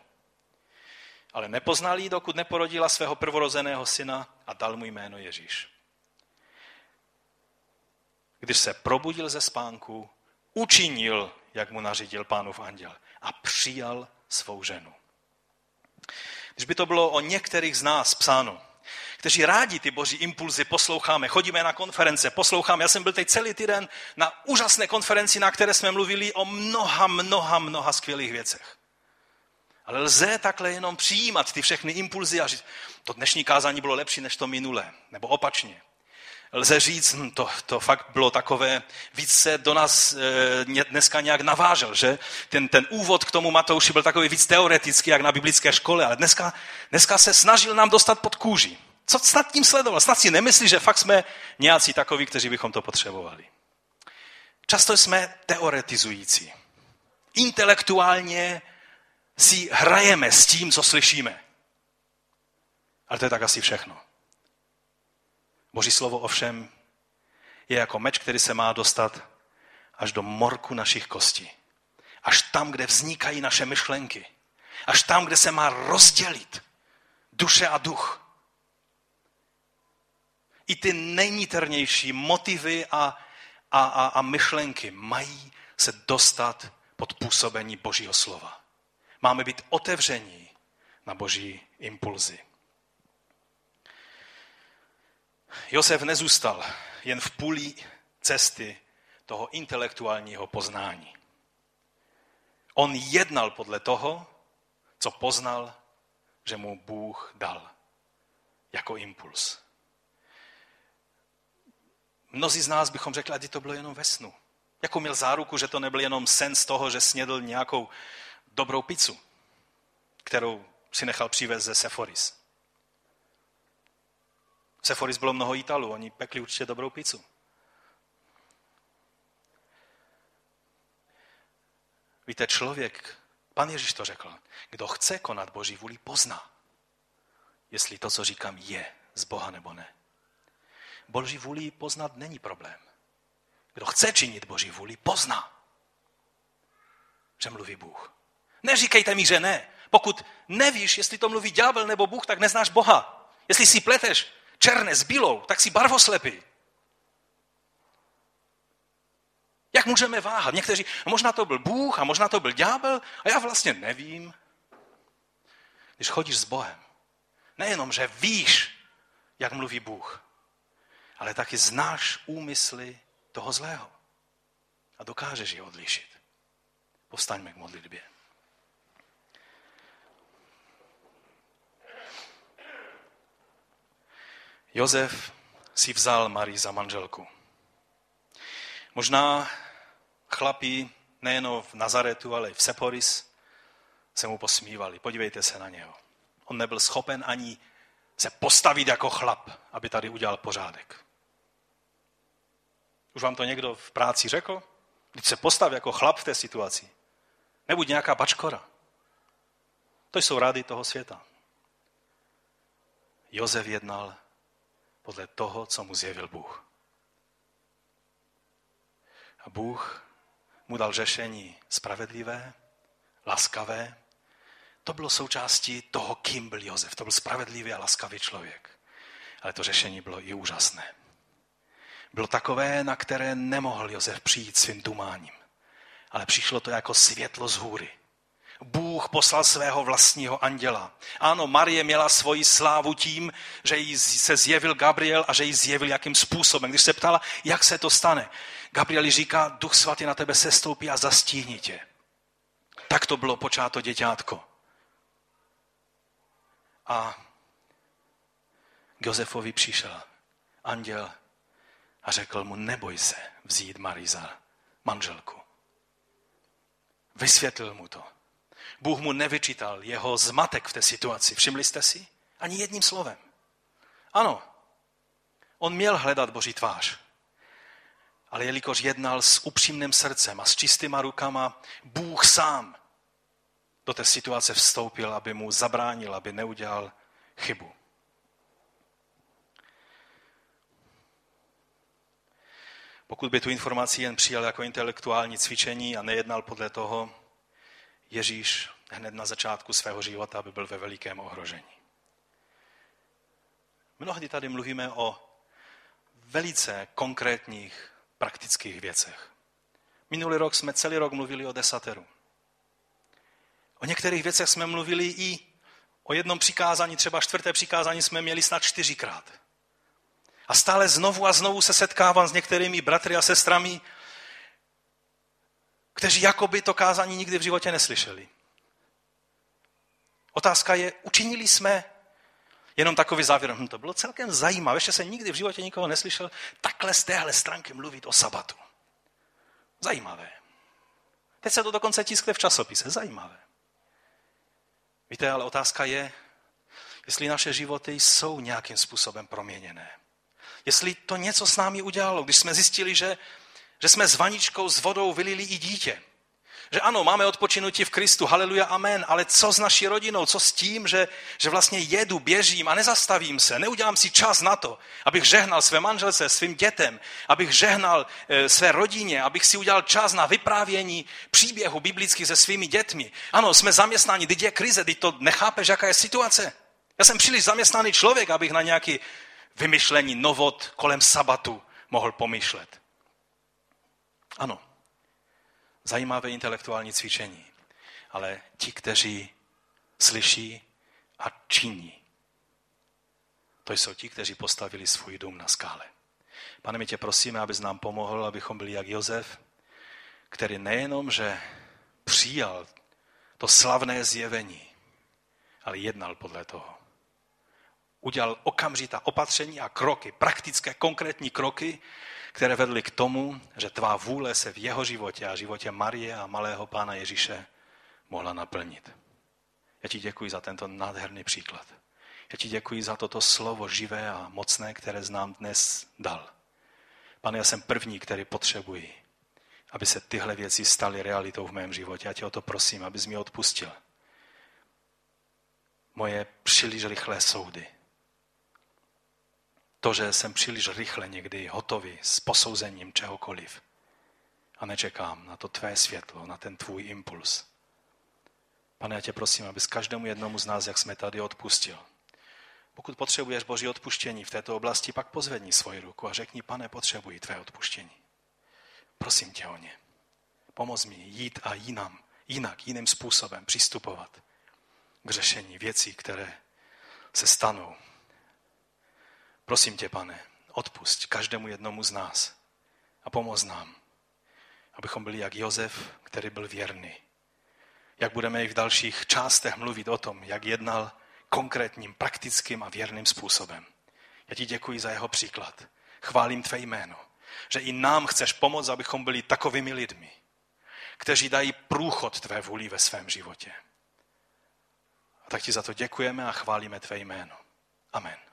[SPEAKER 1] Ale nepoznal ji, dokud neporodila svého prvorozeného syna a dal mu jméno Ježíš. Když se probudil ze spánku, učinil, jak mu nařídil pánův anděl a přijal svou ženu. Když by to bylo o některých z nás psáno, kteří rádi ty boží impulzy posloucháme, chodíme na konference, posloucháme. Já jsem byl teď celý týden na úžasné konferenci, na které jsme mluvili o mnoha, mnoha, mnoha skvělých věcech. Ale lze takhle jenom přijímat ty všechny impulzy a říct, to dnešní kázání bylo lepší než to minulé, nebo opačně lze říct, hm, to, to fakt bylo takové, víc se do nás e, dneska nějak navážel, že? Ten, ten úvod k tomu Matouši byl takový víc teoretický, jak na biblické škole, ale dneska, dneska se snažil nám dostat pod kůži. Co snad tím sledoval? Snad si nemyslí, že fakt jsme nějací takoví, kteří bychom to potřebovali. Často jsme teoretizující. Intelektuálně si hrajeme s tím, co slyšíme. Ale to je tak asi všechno. Boží slovo ovšem je jako meč, který se má dostat až do morku našich kostí. Až tam, kde vznikají naše myšlenky. Až tam, kde se má rozdělit duše a duch. I ty nejniternější motivy a, a, a, a myšlenky mají se dostat pod působení Božího slova. Máme být otevření na Boží impulzy. Josef nezůstal jen v půli cesty toho intelektuálního poznání. On jednal podle toho, co poznal, že mu Bůh dal jako impuls. Mnozí z nás bychom řekli, že to bylo jenom ve snu. Jako měl záruku, že to nebyl jenom sen z toho, že snědl nějakou dobrou pizzu, kterou si nechal přivést ze Sephoris. V Sephoris bylo mnoho Italů, oni pekli určitě dobrou pizzu. Víte, člověk, Pan Ježíš to řekl. Kdo chce konat Boží vůli, pozná, jestli to, co říkám, je z Boha nebo ne. Boží vůli poznat není problém. Kdo chce činit Boží vůli, pozná, že mluví Bůh. Neříkejte mi, že ne. Pokud nevíš, jestli to mluví ďábel nebo Bůh, tak neznáš Boha. Jestli si pleteš černé s bílou, tak si barvoslepý. Jak můžeme váhat? Někteří, no možná to byl Bůh a možná to byl ďábel a já vlastně nevím. Když chodíš s Bohem, nejenom, že víš, jak mluví Bůh, ale taky znáš úmysly toho zlého a dokážeš je odlišit. Postaňme k modlitbě. Jozef si vzal Marii za manželku. Možná chlapí nejen v Nazaretu, ale i v Seporis se mu posmívali. Podívejte se na něho. On nebyl schopen ani se postavit jako chlap, aby tady udělal pořádek. Už vám to někdo v práci řekl? Když se postav jako chlap v té situaci. Nebuď nějaká bačkora. To jsou rády toho světa. Jozef jednal podle toho, co mu zjevil Bůh. A Bůh mu dal řešení spravedlivé, laskavé. To bylo součástí toho, kým byl Jozef. To byl spravedlivý a laskavý člověk. Ale to řešení bylo i úžasné. Bylo takové, na které nemohl Jozef přijít svým dumáním. Ale přišlo to jako světlo z hůry. Bůh poslal svého vlastního anděla. Ano, Marie měla svoji slávu tím, že jí se zjevil Gabriel a že jí zjevil jakým způsobem. Když se ptala, jak se to stane, Gabriel říká, duch svatý na tebe sestoupí a zastíhní tě. Tak to bylo počáto děťátko. A k Josefovi přišel anděl a řekl mu, neboj se vzít Marii za manželku. Vysvětlil mu to. Bůh mu nevyčítal jeho zmatek v té situaci. Všimli jste si? Ani jedním slovem. Ano, on měl hledat Boží tvář. Ale jelikož jednal s upřímným srdcem a s čistýma rukama, Bůh sám do té situace vstoupil, aby mu zabránil, aby neudělal chybu. Pokud by tu informaci jen přijal jako intelektuální cvičení a nejednal podle toho, Ježíš hned na začátku svého života by byl ve velikém ohrožení. Mnohdy tady mluvíme o velice konkrétních praktických věcech. Minulý rok jsme celý rok mluvili o desateru. O některých věcech jsme mluvili i o jednom přikázání, třeba čtvrté přikázání jsme měli snad čtyřikrát. A stále znovu a znovu se setkávám s některými bratry a sestrami, kteří jakoby to kázání nikdy v životě neslyšeli. Otázka je, učinili jsme jenom takový závěr, hm, to bylo celkem zajímavé, ještě jsem nikdy v životě nikoho neslyšel takhle z téhle stránky mluvit o sabatu. Zajímavé. Teď se to dokonce tiskne v časopise. Zajímavé. Víte, ale otázka je, jestli naše životy jsou nějakým způsobem proměněné. Jestli to něco s námi udělalo, když jsme zjistili, že, že jsme s vaničkou s vodou vylili i dítě. Že ano, máme odpočinutí v Kristu, haleluja, amen, ale co s naší rodinou, co s tím, že, že vlastně jedu, běžím a nezastavím se, neudělám si čas na to, abych žehnal své manželce, svým dětem, abych žehnal e, své rodině, abych si udělal čas na vyprávění příběhu biblických se svými dětmi. Ano, jsme zaměstnáni, teď je krize, teď to nechápeš, jaká je situace. Já jsem příliš zaměstnaný člověk, abych na nějaký vymyšlení novot kolem sabatu mohl pomýšlet. Ano, zajímavé intelektuální cvičení. Ale ti, kteří slyší a činí, to jsou ti, kteří postavili svůj dům na skále. Pane, my tě prosíme, abys nám pomohl, abychom byli jak Jozef, který nejenom, že přijal to slavné zjevení, ale jednal podle toho. Udělal okamžitá opatření a kroky, praktické, konkrétní kroky, které vedly k tomu, že tvá vůle se v jeho životě a životě Marie a malého pána Ježíše mohla naplnit. Já ti děkuji za tento nádherný příklad. Já ti děkuji za toto slovo živé a mocné, které znám dnes dal. Pane, já jsem první, který potřebuji, aby se tyhle věci staly realitou v mém životě. Já tě o to prosím, abys mi odpustil. Moje příliš rychlé soudy. To, že jsem příliš rychle někdy hotový s posouzením čehokoliv a nečekám na to tvé světlo, na ten tvůj impuls. Pane, já tě prosím, abys každému jednomu z nás, jak jsme tady, odpustil. Pokud potřebuješ Boží odpuštění v této oblasti, pak pozvedni svoji ruku a řekni, pane, potřebuji tvé odpuštění. Prosím tě o ně. Pomoz mi jít a jinam, jinak, jiným způsobem přistupovat k řešení věcí, které se stanou. Prosím tě, pane, odpust každému jednomu z nás a pomoz nám, abychom byli jak Jozef, který byl věrný. Jak budeme i v dalších částech mluvit o tom, jak jednal konkrétním, praktickým a věrným způsobem. Já ti děkuji za jeho příklad. Chválím tvé jméno, že i nám chceš pomoct, abychom byli takovými lidmi, kteří dají průchod tvé vůli ve svém životě. A tak ti za to děkujeme a chválíme tvé jméno. Amen.